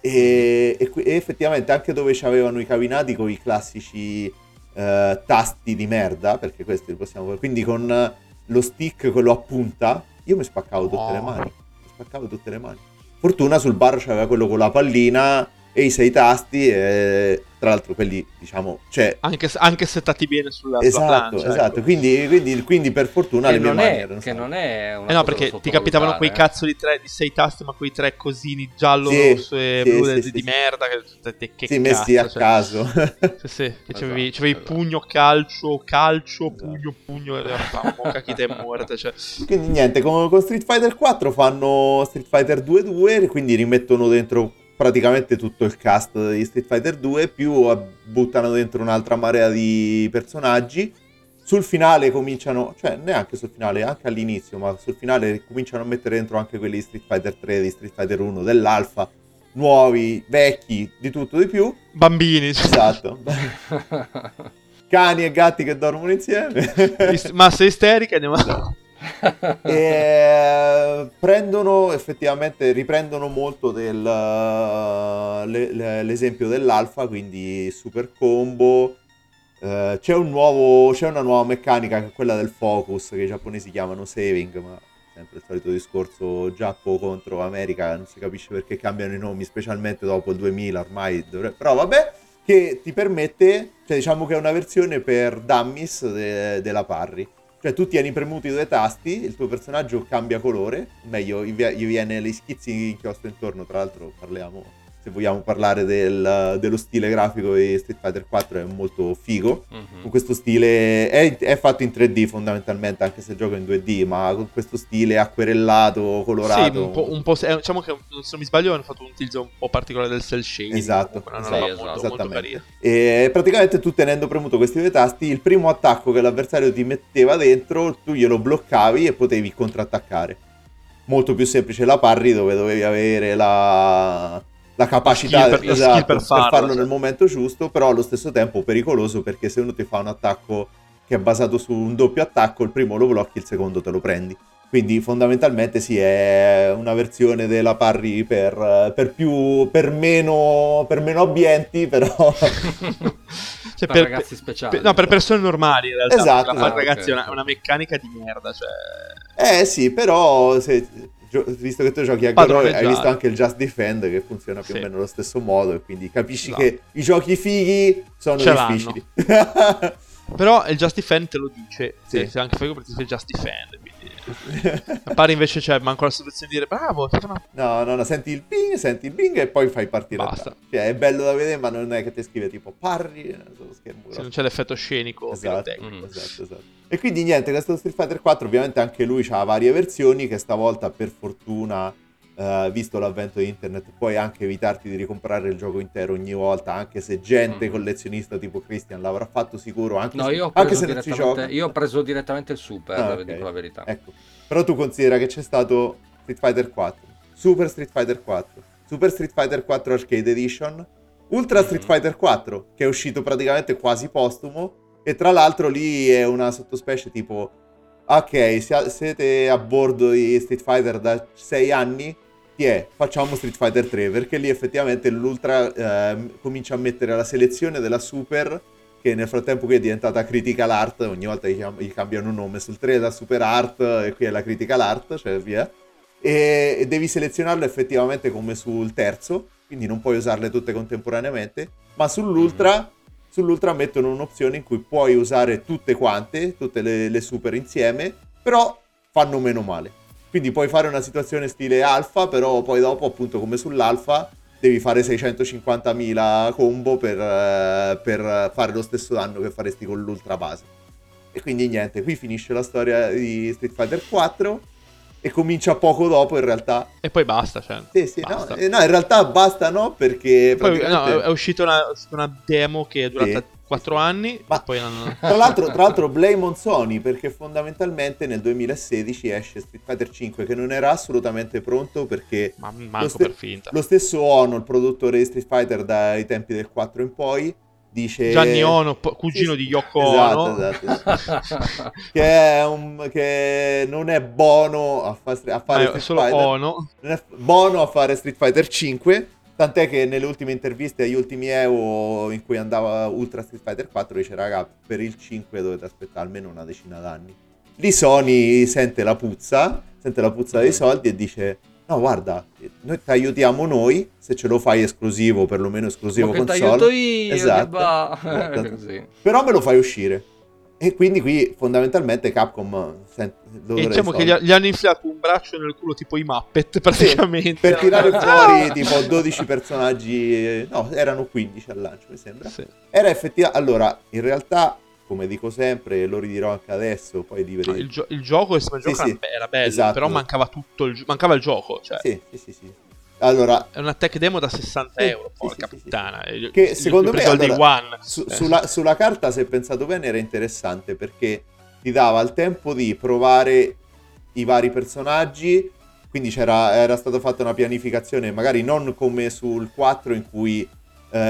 e, e e effettivamente anche dove c'avevano i cabinati con i classici eh, tasti di merda, perché questi li possiamo quindi con lo stick, quello a punta, io mi spaccavo tutte le No. mani, mi spaccavo tutte le mani. Fortuna sul bar c'aveva quello con la pallina e i sei tasti e tra l'altro quelli diciamo, cioè Anche, se- anche settati bene sulla, sulla Esatto, plancia, esatto. ecco. Quindi, quindi, quindi per fortuna che, le mie non mani è, erano che non è una Eh no, perché ti capitavano quei sottovalutare, cazzo di, tre, di sei tasti, ma quei tre cosini giallo, Sì, rosso e sì, blu sì, di, sì, di sì. merda. Che, che, Sì, messi cazzo, a cioè. caso. Sì, sì, che c'avevi, Esatto, c'avevi esatto. pugno, calcio, calcio, Esatto. pugno, pugno, e famo, cacchita e morte. Cioè. Quindi niente, con, con Street Fighter 4 fanno Street Fighter 2-2, quindi rimettono dentro praticamente tutto il cast di Street Fighter 2, più buttano dentro un'altra marea di personaggi. Sul finale cominciano, cioè neanche sul finale, anche all'inizio, ma sul finale cominciano a mettere dentro anche quelli di Street Fighter 3, di Street Fighter 1, dell'Alpha, nuovi, vecchi, di tutto di più. Bambini. Esatto. Cani e gatti che dormono insieme. Massa isterica, andiamo a... e eh, prendono effettivamente riprendono molto del uh, le- le- l'esempio dell'alfa quindi super combo. Eh, c'è un nuovo c'è una nuova meccanica che è quella del focus che i giapponesi chiamano saving ma sempre il solito discorso Giappo contro America non si capisce perché cambiano i nomi specialmente dopo il 2000 ormai dovrebbe... però vabbè che ti permette cioè diciamo che è una versione per dummies de- della Parry Cioè tu tieni premuti due tasti, il tuo personaggio cambia colore, meglio, gli viene gli schizzi di inchiostro intorno, tra l'altro parliamo se vogliamo parlare del- dello stile grafico di Street Fighter 4 è molto figo. Mhm. Con questo stile è, è fatto in 3D fondamentalmente, anche se gioco in 2D, ma con questo stile acquerellato, colorato. Sì, un po', un po' se- eh, diciamo che se non mi sbaglio hanno fatto un utilizzo un po' particolare del cell shading. Esatto, Comunque, esatto, esatto. molto, molto Esattamente. carina. E praticamente tu tenendo premuto questi due tasti, il primo attacco che l'avversario ti metteva dentro, tu glielo bloccavi e potevi contrattaccare. Molto più semplice la parry dove dovevi avere la, la capacità skill per- esatto, skill per farlo, nel cioè. momento giusto, però allo stesso tempo pericoloso perché se uno ti fa un attacco che è basato su un doppio attacco, il primo lo blocchi, il secondo te lo prendi. Quindi fondamentalmente sì, è una versione della parry per, per più per meno, per meno abbienti, però Cioè, Per ragazzi speciali. per- no, per persone normali in realtà. Esatto, la esatto. ragazzi è una, una meccanica di merda. Cioè... Eh sì, però se- gio- visto che tu giochi a Goro, hai visto anche il Just Defend che funziona più Sì. o meno allo stesso modo e quindi capisci Esatto. che i giochi fighi sono Ce difficili. Però il Just Defend te lo dice. Sì. Se, se anche fai perché fai Just Defend. Quindi... A pari invece c'è manco la soluzione di dire bravo. una- no, no, no, senti il ping, senti il bing e poi fai partire Basta. Cioè, è bello da vedere, ma non è che ti scrive tipo parri. Se grosso. non c'è l'effetto scenico. Esatto. Mm. esatto, esatto. E quindi niente, questo Street Fighter 4 ovviamente anche lui ha varie versioni che stavolta per fortuna, eh, visto l'avvento di internet, puoi anche evitarti di ricomprare il gioco intero ogni volta, anche se gente Mm. collezionista tipo Christian l'avrà fatto sicuro, anche, No, se, io anche se non si gioca. io ho preso direttamente il super, Ah, vi ok. dico la verità. Ecco, però tu considera che c'è stato Street Fighter 4, Super Street Fighter 4, Super Street Fighter 4 Arcade Edition, Ultra Street Mhm. Fighter 4, che è uscito praticamente quasi postumo, e tra l'altro lì è una sottospecie tipo, ok, siete a bordo di Street Fighter da 6 anni, ti è, facciamo Street Fighter 3, perché lì effettivamente l'Ultra ehm, comincia a mettere la selezione della Super che nel frattempo qui è diventata Critical Art, ogni volta gli, gli cambiano nome, sul 3 è la Super Art e qui è la Critical Art, cioè via, e, e devi selezionarlo effettivamente come sul terzo, quindi non puoi usarle tutte contemporaneamente, ma sull'Ultra, sull'Ultra mettono un'opzione in cui puoi usare tutte quante, tutte le, le Super insieme, però fanno meno male. Quindi puoi fare una situazione stile alfa, però poi dopo appunto come sull'alfa devi fare 650.000 combo per, eh, per fare lo stesso danno che faresti con l'ultra base. E quindi niente, qui finisce la storia di Street Fighter 4 e comincia poco dopo in realtà. E poi basta. Cioè, Sì, sì, no, basta. eh, no, in realtà basta no, perché Poi, no, praticamente- è uscita una, una demo che è durata Sì. 4 anni. Ma- poi hanno... Tra l'altro, tra l'altro blame on Sony perché fondamentalmente nel 2016 esce Street Fighter 5 che non era assolutamente pronto perché Ma Lo manco ste- per finta. lo stesso Ono, il produttore di Street Fighter dai tempi del 4 in poi, dice... Gianni Ono, cugino Sì, di. Yoko Esatto, Ono. esatto. che, è un- che non è buono a, fa- a fare è Street solo Fighter. Ono. Non è buono a fare Street Fighter 5. Tant'è che nelle ultime interviste agli ultimi Evo in cui andava Ultra Street Fighter 4 dice raga per il 5 dovete aspettare almeno una decina d'anni. Lì Sony sente la puzza, sente la puzza dei soldi e dice no guarda, noi ti aiutiamo noi, se ce lo fai esclusivo, perlomeno esclusivo Ma che ti console. aiuto io, Esatto. che va- Esatto. Però me lo fai uscire. E quindi qui fondamentalmente Capcom sent- E loro diciamo che gli, soldi. gli hanno infilato un braccio nel culo tipo i Muppet praticamente. per tirare fuori tipo 12 personaggi, eh, no, erano 15 al lancio, mi sembra. Sì. Era effettivamente, allora, in realtà, come dico sempre, lo ridirò anche adesso, poi di vedere. il, gio- il gioco, il gioco Sì, sì. era bello, Esatto. però mancava tutto il, gio- mancava il gioco. Cioè, Sì, sì, sì, sì. Allora, È una tech demo da 60 Sì, euro, sì, porca sì, sì, sì. puttana. Io- Che secondo me, allora, su- Eh. sulla, sulla carta, se pensato bene, era interessante perché ti dava il tempo di provare i vari personaggi. Quindi c'era, era stata fatta una pianificazione, magari non come sul 4 in cui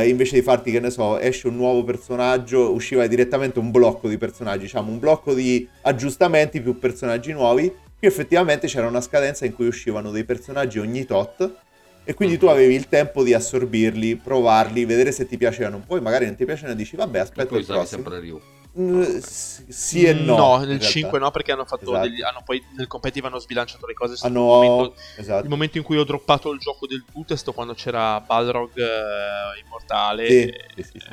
eh, invece di farti, che ne so, esce un nuovo personaggio, usciva direttamente un blocco di personaggi, diciamo un blocco di aggiustamenti più personaggi nuovi. Qui effettivamente c'era una scadenza in cui uscivano dei personaggi ogni tot e quindi tu Mhm. avevi il tempo di assorbirli, provarli, vedere se ti piacevano. Poi magari non ti piacevano e dici vabbè E aspetta poi il prossimo. sempre Ryu. Mm, sì e no. No, in nel realtà. 5 no, perché hanno fatto Esatto. degli, hanno poi nel competitive hanno sbilanciato le cose. Stato Hanno... il, momento, Esatto. il momento in cui ho droppato il gioco del boot è stato quando c'era Balrog eh, immortale. Sì, e- sì, sì.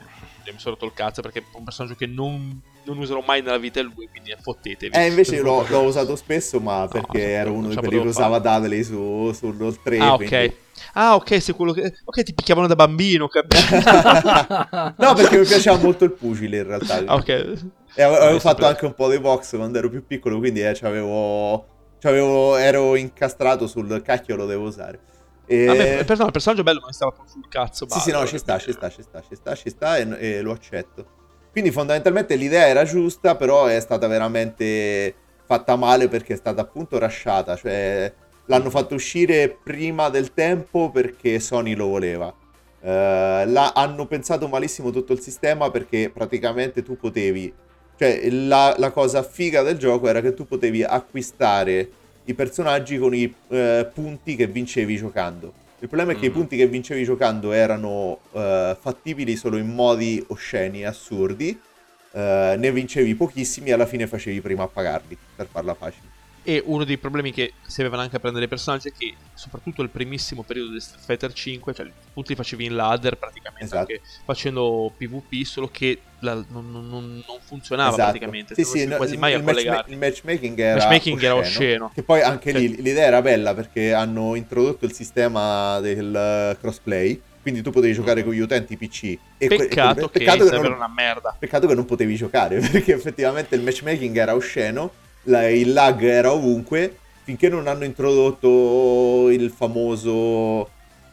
Mi sono rotto il cazzo perché è un personaggio che non, non userò mai nella vita è lui, quindi fottetevi. Eh, invece l'ho, l'ho usato spesso, ma perché no, ero uno di non quelli che usava. Dudley su, su Roll 3. Ah, quindi- ok. Ah, ok, sei quello che... Ok, ti picchiavano da bambino, no, perché mi piaceva molto il pugile in realtà. Ok. E avevo, fatto anche un po' di box quando ero più piccolo, quindi eh, c'avevo, c'avevo- ero incastrato sul cacchio, lo devo usare. E... A me, per- no, il personaggio bello, ma mi stava sul cazzo. Sì, sì, no, ci sta, ci sta, ci sta, ci sta, ci sta e, e lo accetto. Quindi fondamentalmente l'idea era giusta, però è stata veramente fatta male perché è stata appunto rasciata, cioè l'hanno fatto uscire prima del tempo perché Sony lo voleva. Eh, la- hanno pensato malissimo tutto il sistema perché praticamente tu potevi, cioè la, la cosa figa del gioco era che tu potevi acquistare i personaggi con i eh, punti che vincevi giocando. Il problema è che i Mhm. punti che vincevi giocando erano eh, fattibili solo in modi osceni, assurdi. eh, ne vincevi pochissimi e alla fine facevi prima a pagarli, per farla facile. E uno dei problemi che si avevano anche a prendere i personaggi è che, soprattutto il primissimo periodo di Street Fighter 5, cioè tutti li facevi in ladder praticamente, Esatto. facendo PvP, solo che la- non, non- non- funzionava Esatto. praticamente, Sì, sì, no, quasi il, mai a il matchma- collegarti. il matchmaking era matchmaking era osceno. osceno. Che poi anche Cioè- lì l'idea era bella perché hanno introdotto il sistema del eh, crossplay. Quindi tu potevi giocare con gli utenti PC. E que- Peccato e- che peccato il che non- una merda. Peccato che non potevi giocare perché effettivamente il matchmaking era osceno, la- il lag era ovunque, finché non hanno introdotto il famoso...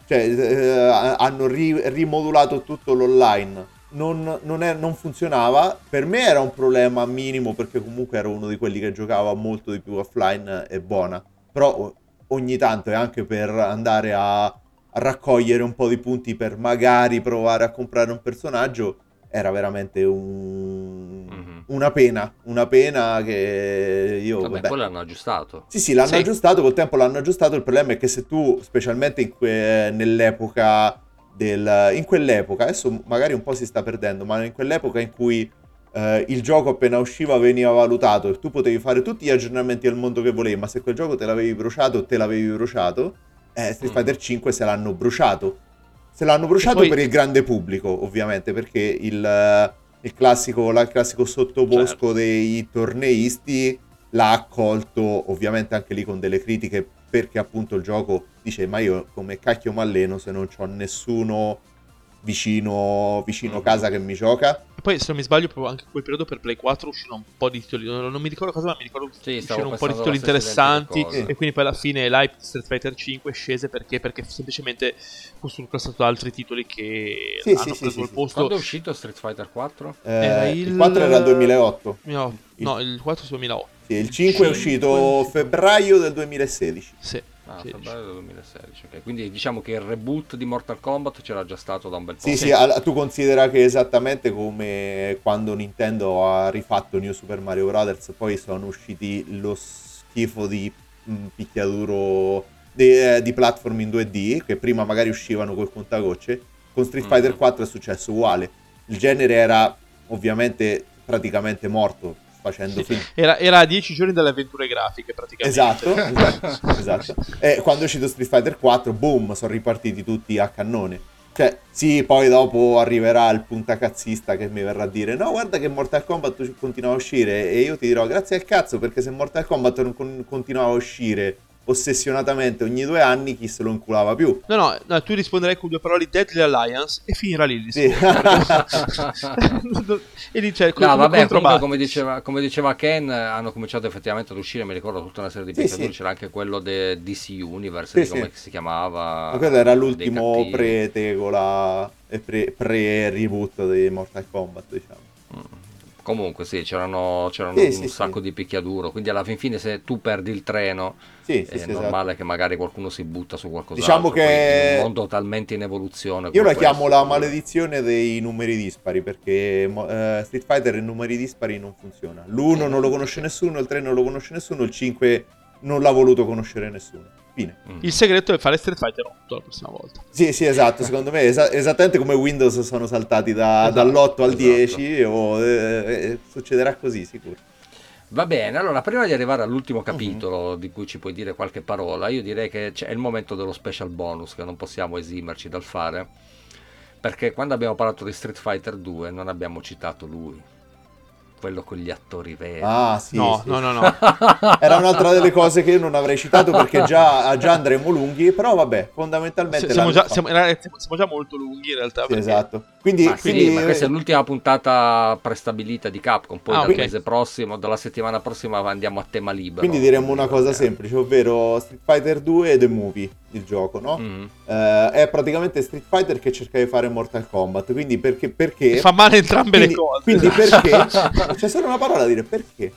cioè eh, hanno ri- rimodulato tutto l'online. Non, non è- non funzionava, per me era un problema minimo perché comunque ero uno di quelli che giocava molto di più offline e buona, però ogni tanto è anche per andare a, a raccogliere un po' di punti per magari provare a comprare un personaggio era veramente un- Mhm. una pena, una pena che io... Vabbè, vabbè. poi l'hanno aggiustato. Sì, sì, l'hanno Sì. aggiustato, col tempo l'hanno aggiustato, il problema è che se tu, specialmente in que- nell'epoca del... in quell'epoca, adesso magari un po' si sta perdendo, ma in quell'epoca in cui eh, il gioco appena usciva veniva valutato e tu potevi fare tutti gli aggiornamenti del mondo che volevi, ma se quel gioco te l'avevi bruciato, te l'avevi bruciato, eh, Street Mm. Fighter 5 se l'hanno bruciato. Se l'hanno bruciato poi- per il grande pubblico, ovviamente, perché il, eh, il classico, la- il classico sottobosco Certo. dei torneisti l'ha accolto, ovviamente anche lì con delle critiche, perché appunto il gioco dice: Ma io come cacchio m'alleno se non ho nessuno vicino, vicino Mhm. casa che mi gioca? E poi, se non mi sbaglio, proprio anche in quel periodo per Play 4 uscirono un po' di titoli. Non, non mi ricordo cosa, ma mi ricordo Sì, che stavo uscirono un po' di titoli interessanti. E quindi poi alla fine l'hype di Street Fighter 5 scese perché? Perché semplicemente fu surclassato da altri titoli che Sì, hanno sì, sì, preso sì, il sì. posto. Quando è uscito Street Fighter 4? Eh, Era il... il- 4 era il 2008. No, no, il 4 su 2008. Sì, il 5 è uscito febbraio del 2016. Sì. Ah, sì. febbraio del 2016. ok. Quindi diciamo che il reboot di Mortal Kombat c'era già stato da un bel po'. Sì, sì, al- tu considera che esattamente come quando Nintendo ha rifatto New Super Mario Bros. poi sono usciti lo schifo di mh, picchiaduro di, eh, di platform in 2D, che prima magari uscivano col contagocce. Con Street Mhm. Fighter 4 è successo uguale. Il genere era ovviamente praticamente morto, facendo Sì. Era, era a 10 giorni dalle avventure grafiche praticamente. Esatto, esatto, esatto. E quando è uscito Street Fighter 4, boom, sono ripartiti tutti a cannone. Cioè, sì, poi dopo arriverà il puntacazzista che mi verrà a dire no, guarda che Mortal Kombat continua a uscire e io ti dirò grazie al cazzo perché se Mortal Kombat non con- continuava a uscire ossessionatamente ogni due anni chi se lo inculava più. No, no, no, tu risponderai con due parole Deadly Alliance e finirà lì il Sì. e dice, No, vabbè, comunque come diceva, come diceva Ken, hanno cominciato effettivamente ad uscire, mi ricordo tutta una serie di Sì, picchiaduri, sì. c'era anche quello de DC Universe, Sì, di come sì. si chiamava. Ma quello era l'ultimo pre-tegola e pre- pre-reboot di Mortal Kombat, diciamo. Mm. Comunque sì, c'erano, c'erano Sì, un sì, sacco sì. di picchiaduro, quindi alla fin fine se tu perdi il treno è sì, esatto. normale che magari qualcuno si butta su qualcos'altro. Diciamo che- in un mondo talmente in evoluzione. Io la chiamo la maledizione dei numeri dispari perché eh, Street Fighter in numeri dispari non funziona. L'1 non lo conosce nessuno, il 3 non lo conosce nessuno, il 5 non l'ha voluto conoscere nessuno. Fine. Mm. Il segreto è fare Street Fighter 8 la prossima volta. Sì, sì, esatto. Secondo me è esa- esattamente come Windows sono saltati da- Esatto, dall'8 al esatto. 10 o, eh, eh, succederà così sicuro. Va bene, allora prima di arrivare all'ultimo Mhm. capitolo di cui ci puoi dire qualche parola, io direi che c'è- è il momento dello special bonus che non possiamo esimerci dal fare. Perché quando abbiamo parlato di Street Fighter 2 non abbiamo citato lui quello con gli attori veri. Ah, sì. No, sì. no, no, no. Era un'altra delle cose che io non avrei citato perché già, già andremo lunghi, però vabbè, fondamentalmente... S- siamo, già, siamo, siamo già molto lunghi in realtà. Sì, perché- esatto. Quindi, Ma sì, quindi- ma questa è l'ultima puntata prestabilita di Capcom. Poi Ah, dal ok. mese prossimo, dalla settimana prossima andiamo a tema libero. quindi diremmo una cosa Eh. semplice, ovvero Street Fighter 2 The Movie, il gioco, no? Mm. Eh, è praticamente Street Fighter che cerca di fare Mortal Kombat. Quindi perché... perché Fa male entrambe quindi, le cose. quindi perché... C'è solo una parola da dire, perché?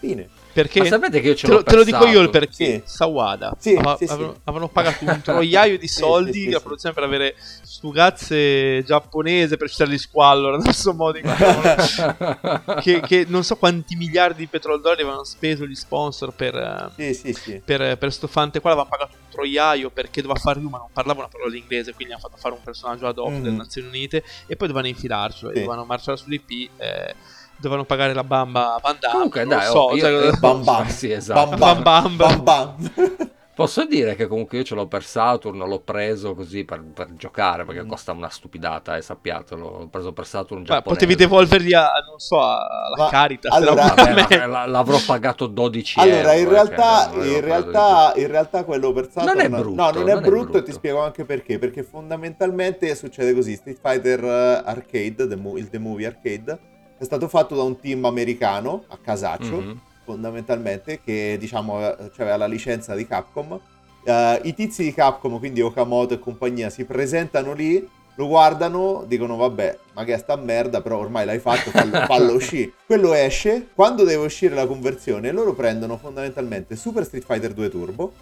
Fine. Perché Ma sapete che io ce te, l'ho lo, te lo dico io il perché. Sì. Sawada Sì, Ava- sì, sì. avevano, pagato un troiaio di soldi sì, sì, la sì. produzione per avere stugazze giapponese per citare di squallora non so modo di che, che non so quanti miliardi di petrodollari avevano speso gli sponsor per, Sì, sì, sì. per, per sto fante qua l'avevano pagato un troiaio perché doveva fare lui ma non parlava una parola inglese quindi hanno fatto fare un personaggio ad hoc Mhm. delle Nazioni Unite e poi dovevano infilarcelo e dovevano marciare sull'IP eh, dovevano pagare la bamba a Van Damme Comunque, non dai, so, oh, io- cioè, eh, Bam bam. Sì, esatto. Bam Bam bam. bam. Bam bam. Posso dire che comunque io ce l'ho per Saturn, l'ho preso così per, per giocare perché Mm. costa una stupidata, eh, sappiatelo. L'ho preso per Saturn Ma giapponese. potevi devolverli a, non so, alla Ma, Caritas. allora- Vabbè, ma la- l'avrò pagato 12 Allora, euro. in eh, realtà, non avevo in, realtà, in realtà quello per Saturn Non è brutto, no, non è non è brutto e ti brutto. spiego anche perché. Perché fondamentalmente succede così: Street Fighter eh, Arcade, The Mo- il The Movie Arcade, è stato fatto da un team americano a casaccio, Mhm. fondamentalmente, che diciamo aveva la licenza di Capcom. Eh, I tizi di Capcom, quindi Okamoto e compagnia, si presentano lì, lo guardano, dicono vabbè, ma che è sta merda, però ormai l'hai fatto, fallo, fallo uscire. Quello esce, quando deve uscire la conversione, loro prendono fondamentalmente Super Street Fighter 2 Turbo,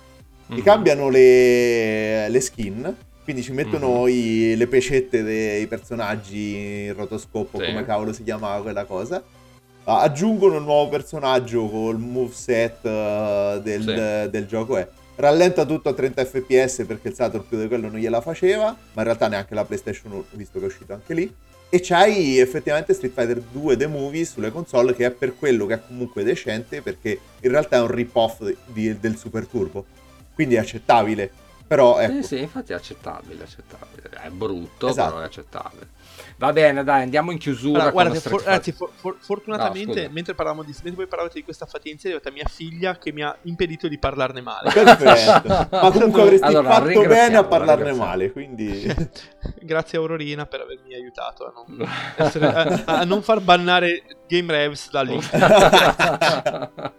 gli Mhm. cambiano le, le skin, quindi ci mettono Mhm. i- le pecette dei personaggi in rotoscopo, Sì. come cavolo si chiamava quella cosa. Ah, aggiungono un nuovo personaggio col moveset eh, del, Sì. del gioco. È. Rallenta tutto a 30 fps perché il Saturn più di quello non gliela faceva, ma in realtà neanche la PlayStation 1, visto che è uscito anche lì. E c'hai effettivamente Street Fighter 2 The Movie sulle console che è per quello che è comunque decente perché in realtà è un rip-off di- del Super Turbo. Quindi è accettabile. Però ecco, Sì, sì, infatti è accettabile, accettabile. È brutto, Esatto. però è accettabile. Va bene, dai, andiamo in chiusura Allora, guardate, for- ragazzi, for- for- fortunatamente, No, mentre, parlavamo di, mentre voi parlavate di questa fatica, è arrivata mia figlia che mi ha impedito di parlarne male. perfetto. Ma comunque avresti Allora, fatto bene a parlarne male, quindi... Grazie Aurorina per avermi aiutato a non, essere- a- a non far bannare Game Revs da lì.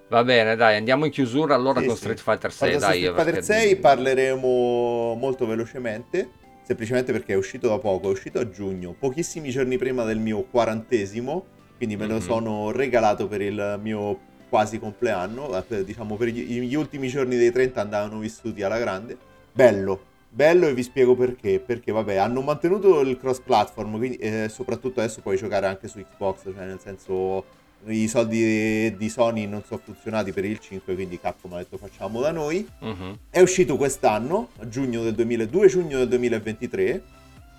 Va bene, dai, andiamo in chiusura allora Sì, con sì. Street Fighter 6, Quando dai. Street Fighter perché- 6 parleremo molto velocemente, semplicemente perché è uscito da poco, è uscito a giugno, pochissimi giorni prima del mio quarantesimo, quindi me lo Mhm. sono regalato per il mio quasi compleanno, eh, diciamo per gli, gli ultimi giorni dei 30 andavano vissuti alla grande. Bello, bello e vi spiego perché, perché vabbè hanno mantenuto il cross platform, quindi eh, soprattutto adesso puoi giocare anche su Xbox, cioè nel senso i soldi di Sony non sono funzionati per il 5, quindi Capcom ha detto facciamo da noi. Mhm. È uscito quest'anno, a giugno del 2002, giugno del 2023,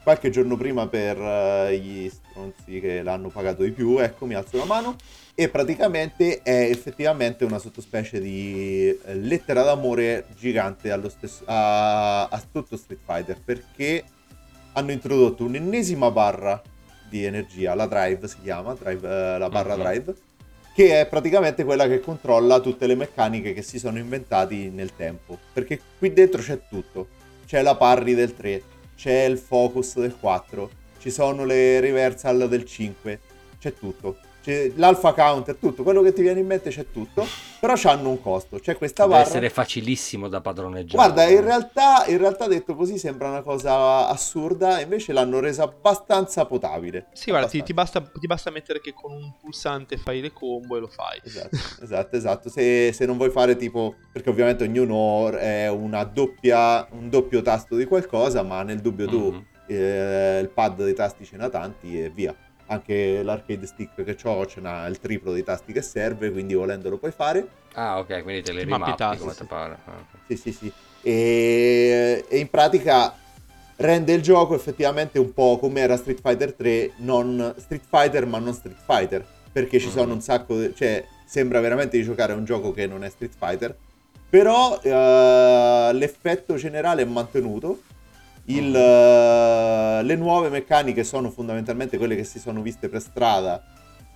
qualche giorno prima per eh, gli stronzi che l'hanno pagato di più, ecco mi alzo la mano, e praticamente è effettivamente una sottospecie di eh, lettera d'amore gigante allo stesso, a, a tutto Street Fighter, perché hanno introdotto un'ennesima barra di energia, la Drive si chiama, drive, eh, la barra Mhm. Drive, che è praticamente quella che controlla tutte le meccaniche che si sono inventati nel tempo. Perché qui dentro c'è tutto. C'è la parry del 3, c'è il focus del 4, ci sono le reversal del 5, c'è tutto. C'è l'alpha counter, tutto, quello che ti viene in mente c'è tutto, però hanno un costo. C'è questa Deve barra. essere facilissimo da padroneggiare. Guarda, in realtà, in realtà detto così sembra una cosa assurda, invece l'hanno resa abbastanza potabile. Sì, guarda, ti, ti basta, ti basta mettere che con un pulsante fai le combo e lo fai. Esatto, esatto, esatto. Se, se non vuoi fare tipo, perché ovviamente ognuno è una doppia, un doppio tasto di qualcosa, ma nel dubbio tu Mhm. eh, il pad dei tasti ce n'ha tanti e via. Anche l'arcade stick che ho ce n'ha il triplo dei tasti che serve, quindi volendo lo puoi fare. Ah, ok, quindi te le rimappi tasti, come sì. ti pare. Ah, ok. Sì, sì, sì. E, e in pratica rende il gioco effettivamente un po' come era Street Fighter 3, non Street Fighter ma non Street Fighter, perché ci sono Mhm. un sacco, di- cioè sembra veramente di giocare a un gioco che non è Street Fighter, però eh, l'effetto generale è mantenuto Il, uh, le nuove meccaniche sono fondamentalmente quelle che si sono viste per strada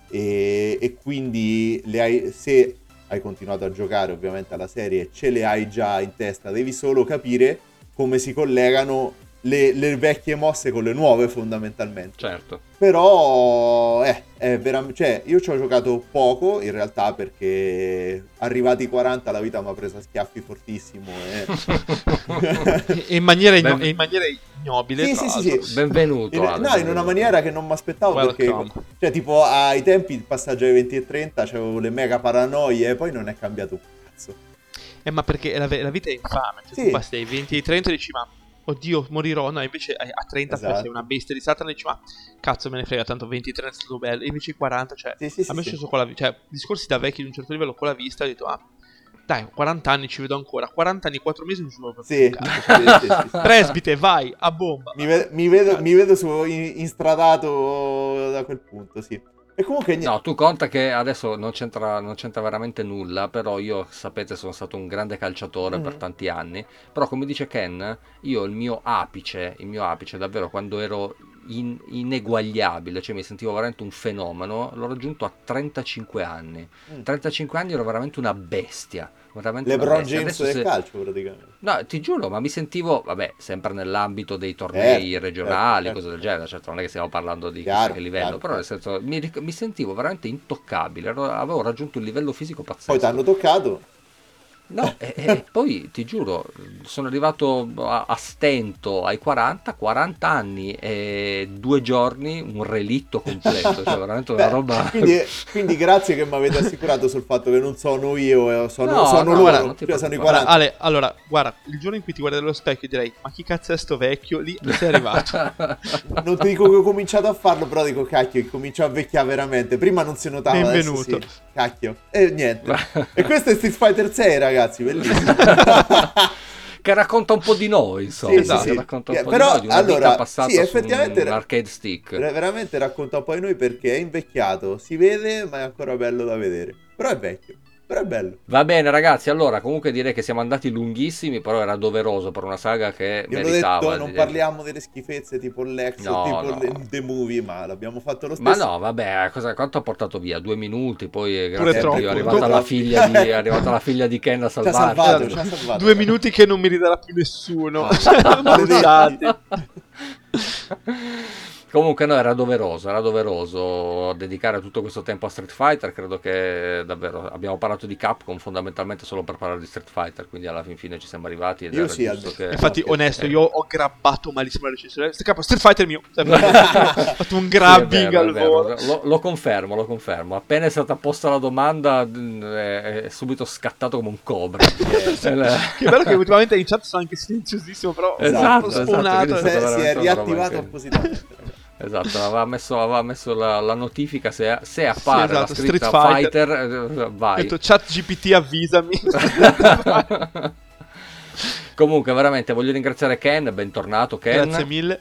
e, e quindi hai, se hai continuato a giocare ovviamente alla serie ce le hai già in testa, devi solo capire come si collegano le, le, vecchie mosse con le nuove fondamentalmente. Certo. Però eh, è veramente... Cioè, io ci ho giocato poco in realtà perché arrivati ai 40 la vita mi ha preso a schiaffi fortissimo. E... in, maniera igno- ben... in maniera ignobile. Sì, sì, sì, sì, Benvenuto. In, no, in una maniera che non mi aspettavo perché... Cioè, tipo, ai tempi il passaggio ai 20 e 30 c'avevo le mega paranoie e poi non è cambiato un cazzo. Eh, ma perché la, la vita è infame. Cioè, sì. tu passi dai 20 ai 30 e dici, ma oddio, morirò. No, invece a 30 esatto. sei una bestia di Satana e dici, ma cazzo me ne frega, tanto 23 è stato bello. E invece 40, cioè, sì, sì, a me è sceso con la vista. Cioè, discorsi da vecchi di un certo livello con la vista, ho detto, ah, dai, 40 anni ci vedo ancora. 40 anni, 4 mesi non ci vedo sì. cazzo. sì, sì, sì. Presbite, vai, a bomba. Mi, ve- mi vedo, mi vedo su, in, instradato da quel punto, sì. E comunque niente. No, tu conta che adesso non c'entra, non c'entra, veramente nulla, però io sapete sono stato un grande calciatore mm-hmm. per tanti anni, però come dice Ken, io il mio apice, il mio apice davvero quando ero in, ineguagliabile, cioè mi sentivo veramente un fenomeno, l'ho raggiunto a 35 anni. Mm. 35 anni ero veramente una bestia. Veramente LeBron James del se... calcio praticamente. No, ti giuro, ma mi sentivo, vabbè, sempre nell'ambito dei tornei eh, regionali, certo, cose del genere, certo non è che stiamo parlando di chiaro, che livello, chiaro, però nel senso mi, mi, sentivo veramente intoccabile, avevo raggiunto un livello fisico pazzesco. Poi ti hanno toccato No, e, e, poi ti giuro, sono arrivato a, a, stento ai 40, 40 anni e due giorni, un relitto completo, cioè veramente una Beh, roba... Quindi, quindi, grazie che mi avete assicurato sul fatto che non sono io, eh, sono, no, sono no, loro, guarda, cioè sono i 40. Ale, allora, guarda, il giorno in cui ti guardi nello specchio direi, ma chi cazzo è sto vecchio? Lì sei arrivato. non ti dico che ho cominciato a farlo, però dico, cacchio, comincio a vecchiare veramente. Prima non si notava, Benvenuto. Sì. Cacchio. E niente. e questo è Street Fighter 6, ragazzi ragazzi, bellissimo. che racconta un po' di noi, insomma. Sì, esatto, sì, racconta un yeah, po' però, di noi, di allora, passata sì, effettivamente, un arcade stick. Veramente racconta un po' di noi perché è invecchiato, si vede, ma è ancora bello da vedere. Però è vecchio. Però è bello. Va bene, ragazzi. Allora, comunque direi che siamo andati lunghissimi, però era doveroso per una saga che Io meritava. Detto, non parliamo delle schifezze tipo l'ex no, tipo no. Le, The Movie, ma l'abbiamo fatto lo stesso. Ma no, vabbè, cosa, quanto ha portato via? Due minuti, poi eh, grazie a Dio è arrivata, la figlia, di, è arrivata la figlia di Ken a salvarci. Salvato, salvato, Due minuti che non mi ridarà più nessuno. Comunque no, era doveroso, era doveroso dedicare tutto questo tempo a Street Fighter, credo che davvero abbiamo parlato di Capcom fondamentalmente solo per parlare di Street Fighter, quindi alla fin fine ci siamo arrivati ed io sì, che... Infatti onesto, io ho grabbato malissimo la recensione, Street Fighter mio, ho fatto un grabbing sì, vero, al volo. Lo, lo, confermo, lo confermo, appena è stata posta la domanda è, è subito scattato come un cobra. che bello che ultimamente in chat sono anche silenziosissimo, però esatto, esatto, spawnato. Esatto, si è riattivato appositamente. Esatto, aveva messo, aveva messo la, la, notifica se, se appare sì, esatto, la Street Fighter, Fighter eh, vai. Ho detto chat GPT avvisami. Comunque, veramente voglio ringraziare Ken, bentornato Ken. Grazie mille.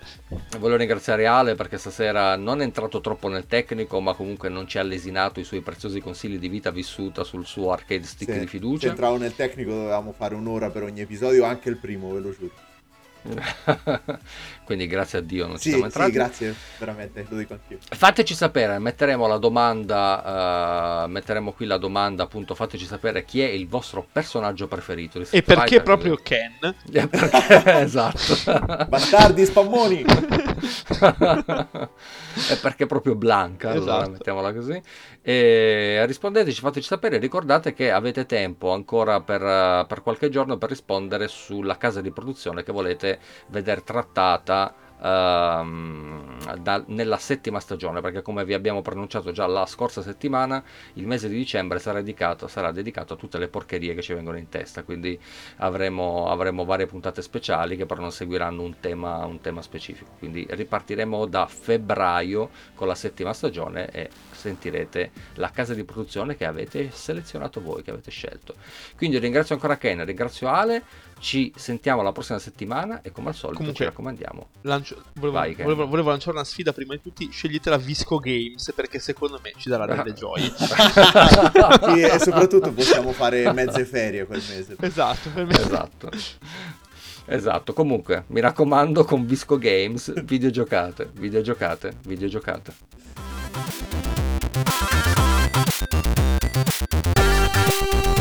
Voglio ringraziare Ale perché stasera non è entrato troppo nel tecnico, ma comunque non ci ha lesinato i suoi preziosi consigli di vita vissuta sul suo arcade stick sì, di fiducia. Se entravo nel tecnico dovevamo fare un'ora per ogni episodio, anche il primo, ve lo giuro. Quindi grazie a Dio non sì, ci siamo entrati. Sì, grazie, veramente, lo dico anch'io. Fateci sapere, metteremo la domanda, uh, metteremo qui la domanda, appunto, fateci sapere chi è il vostro personaggio preferito. E perché Fighter, proprio Ken? perché, esatto. Bastardi, spammoni! e perché proprio Blanca, esatto. allora, mettiamola così. E rispondeteci, fateci sapere, ricordate che avete tempo ancora per, per qualche giorno per rispondere sulla casa di produzione che volete vedere trattata Uh, da, nella settima stagione perché come vi abbiamo pronunciato già la scorsa settimana il mese di dicembre sarà dedicato, sarà dedicato a tutte le porcherie che ci vengono in testa quindi avremo, avremo varie puntate speciali che però non seguiranno un tema, un tema specifico. Quindi ripartiremo da febbraio con la settima stagione e sentirete la casa di produzione che avete selezionato voi, che avete scelto. Quindi ringrazio ancora Ken, ringrazio Ale, ci sentiamo la prossima settimana e come al solito Comunque, ci raccomandiamo. Lancio, volevo, Vai, volevo, volevo, lanciare una sfida prima di tutti, scegliete la Visco Games perché secondo me ci darà delle gioie. sì, e soprattutto possiamo fare mezze ferie quel mese. Esatto, per me. Esatto. Esatto, comunque, mi raccomando con Visco Games, videogiocate, videogiocate, videogiocate. Thank you.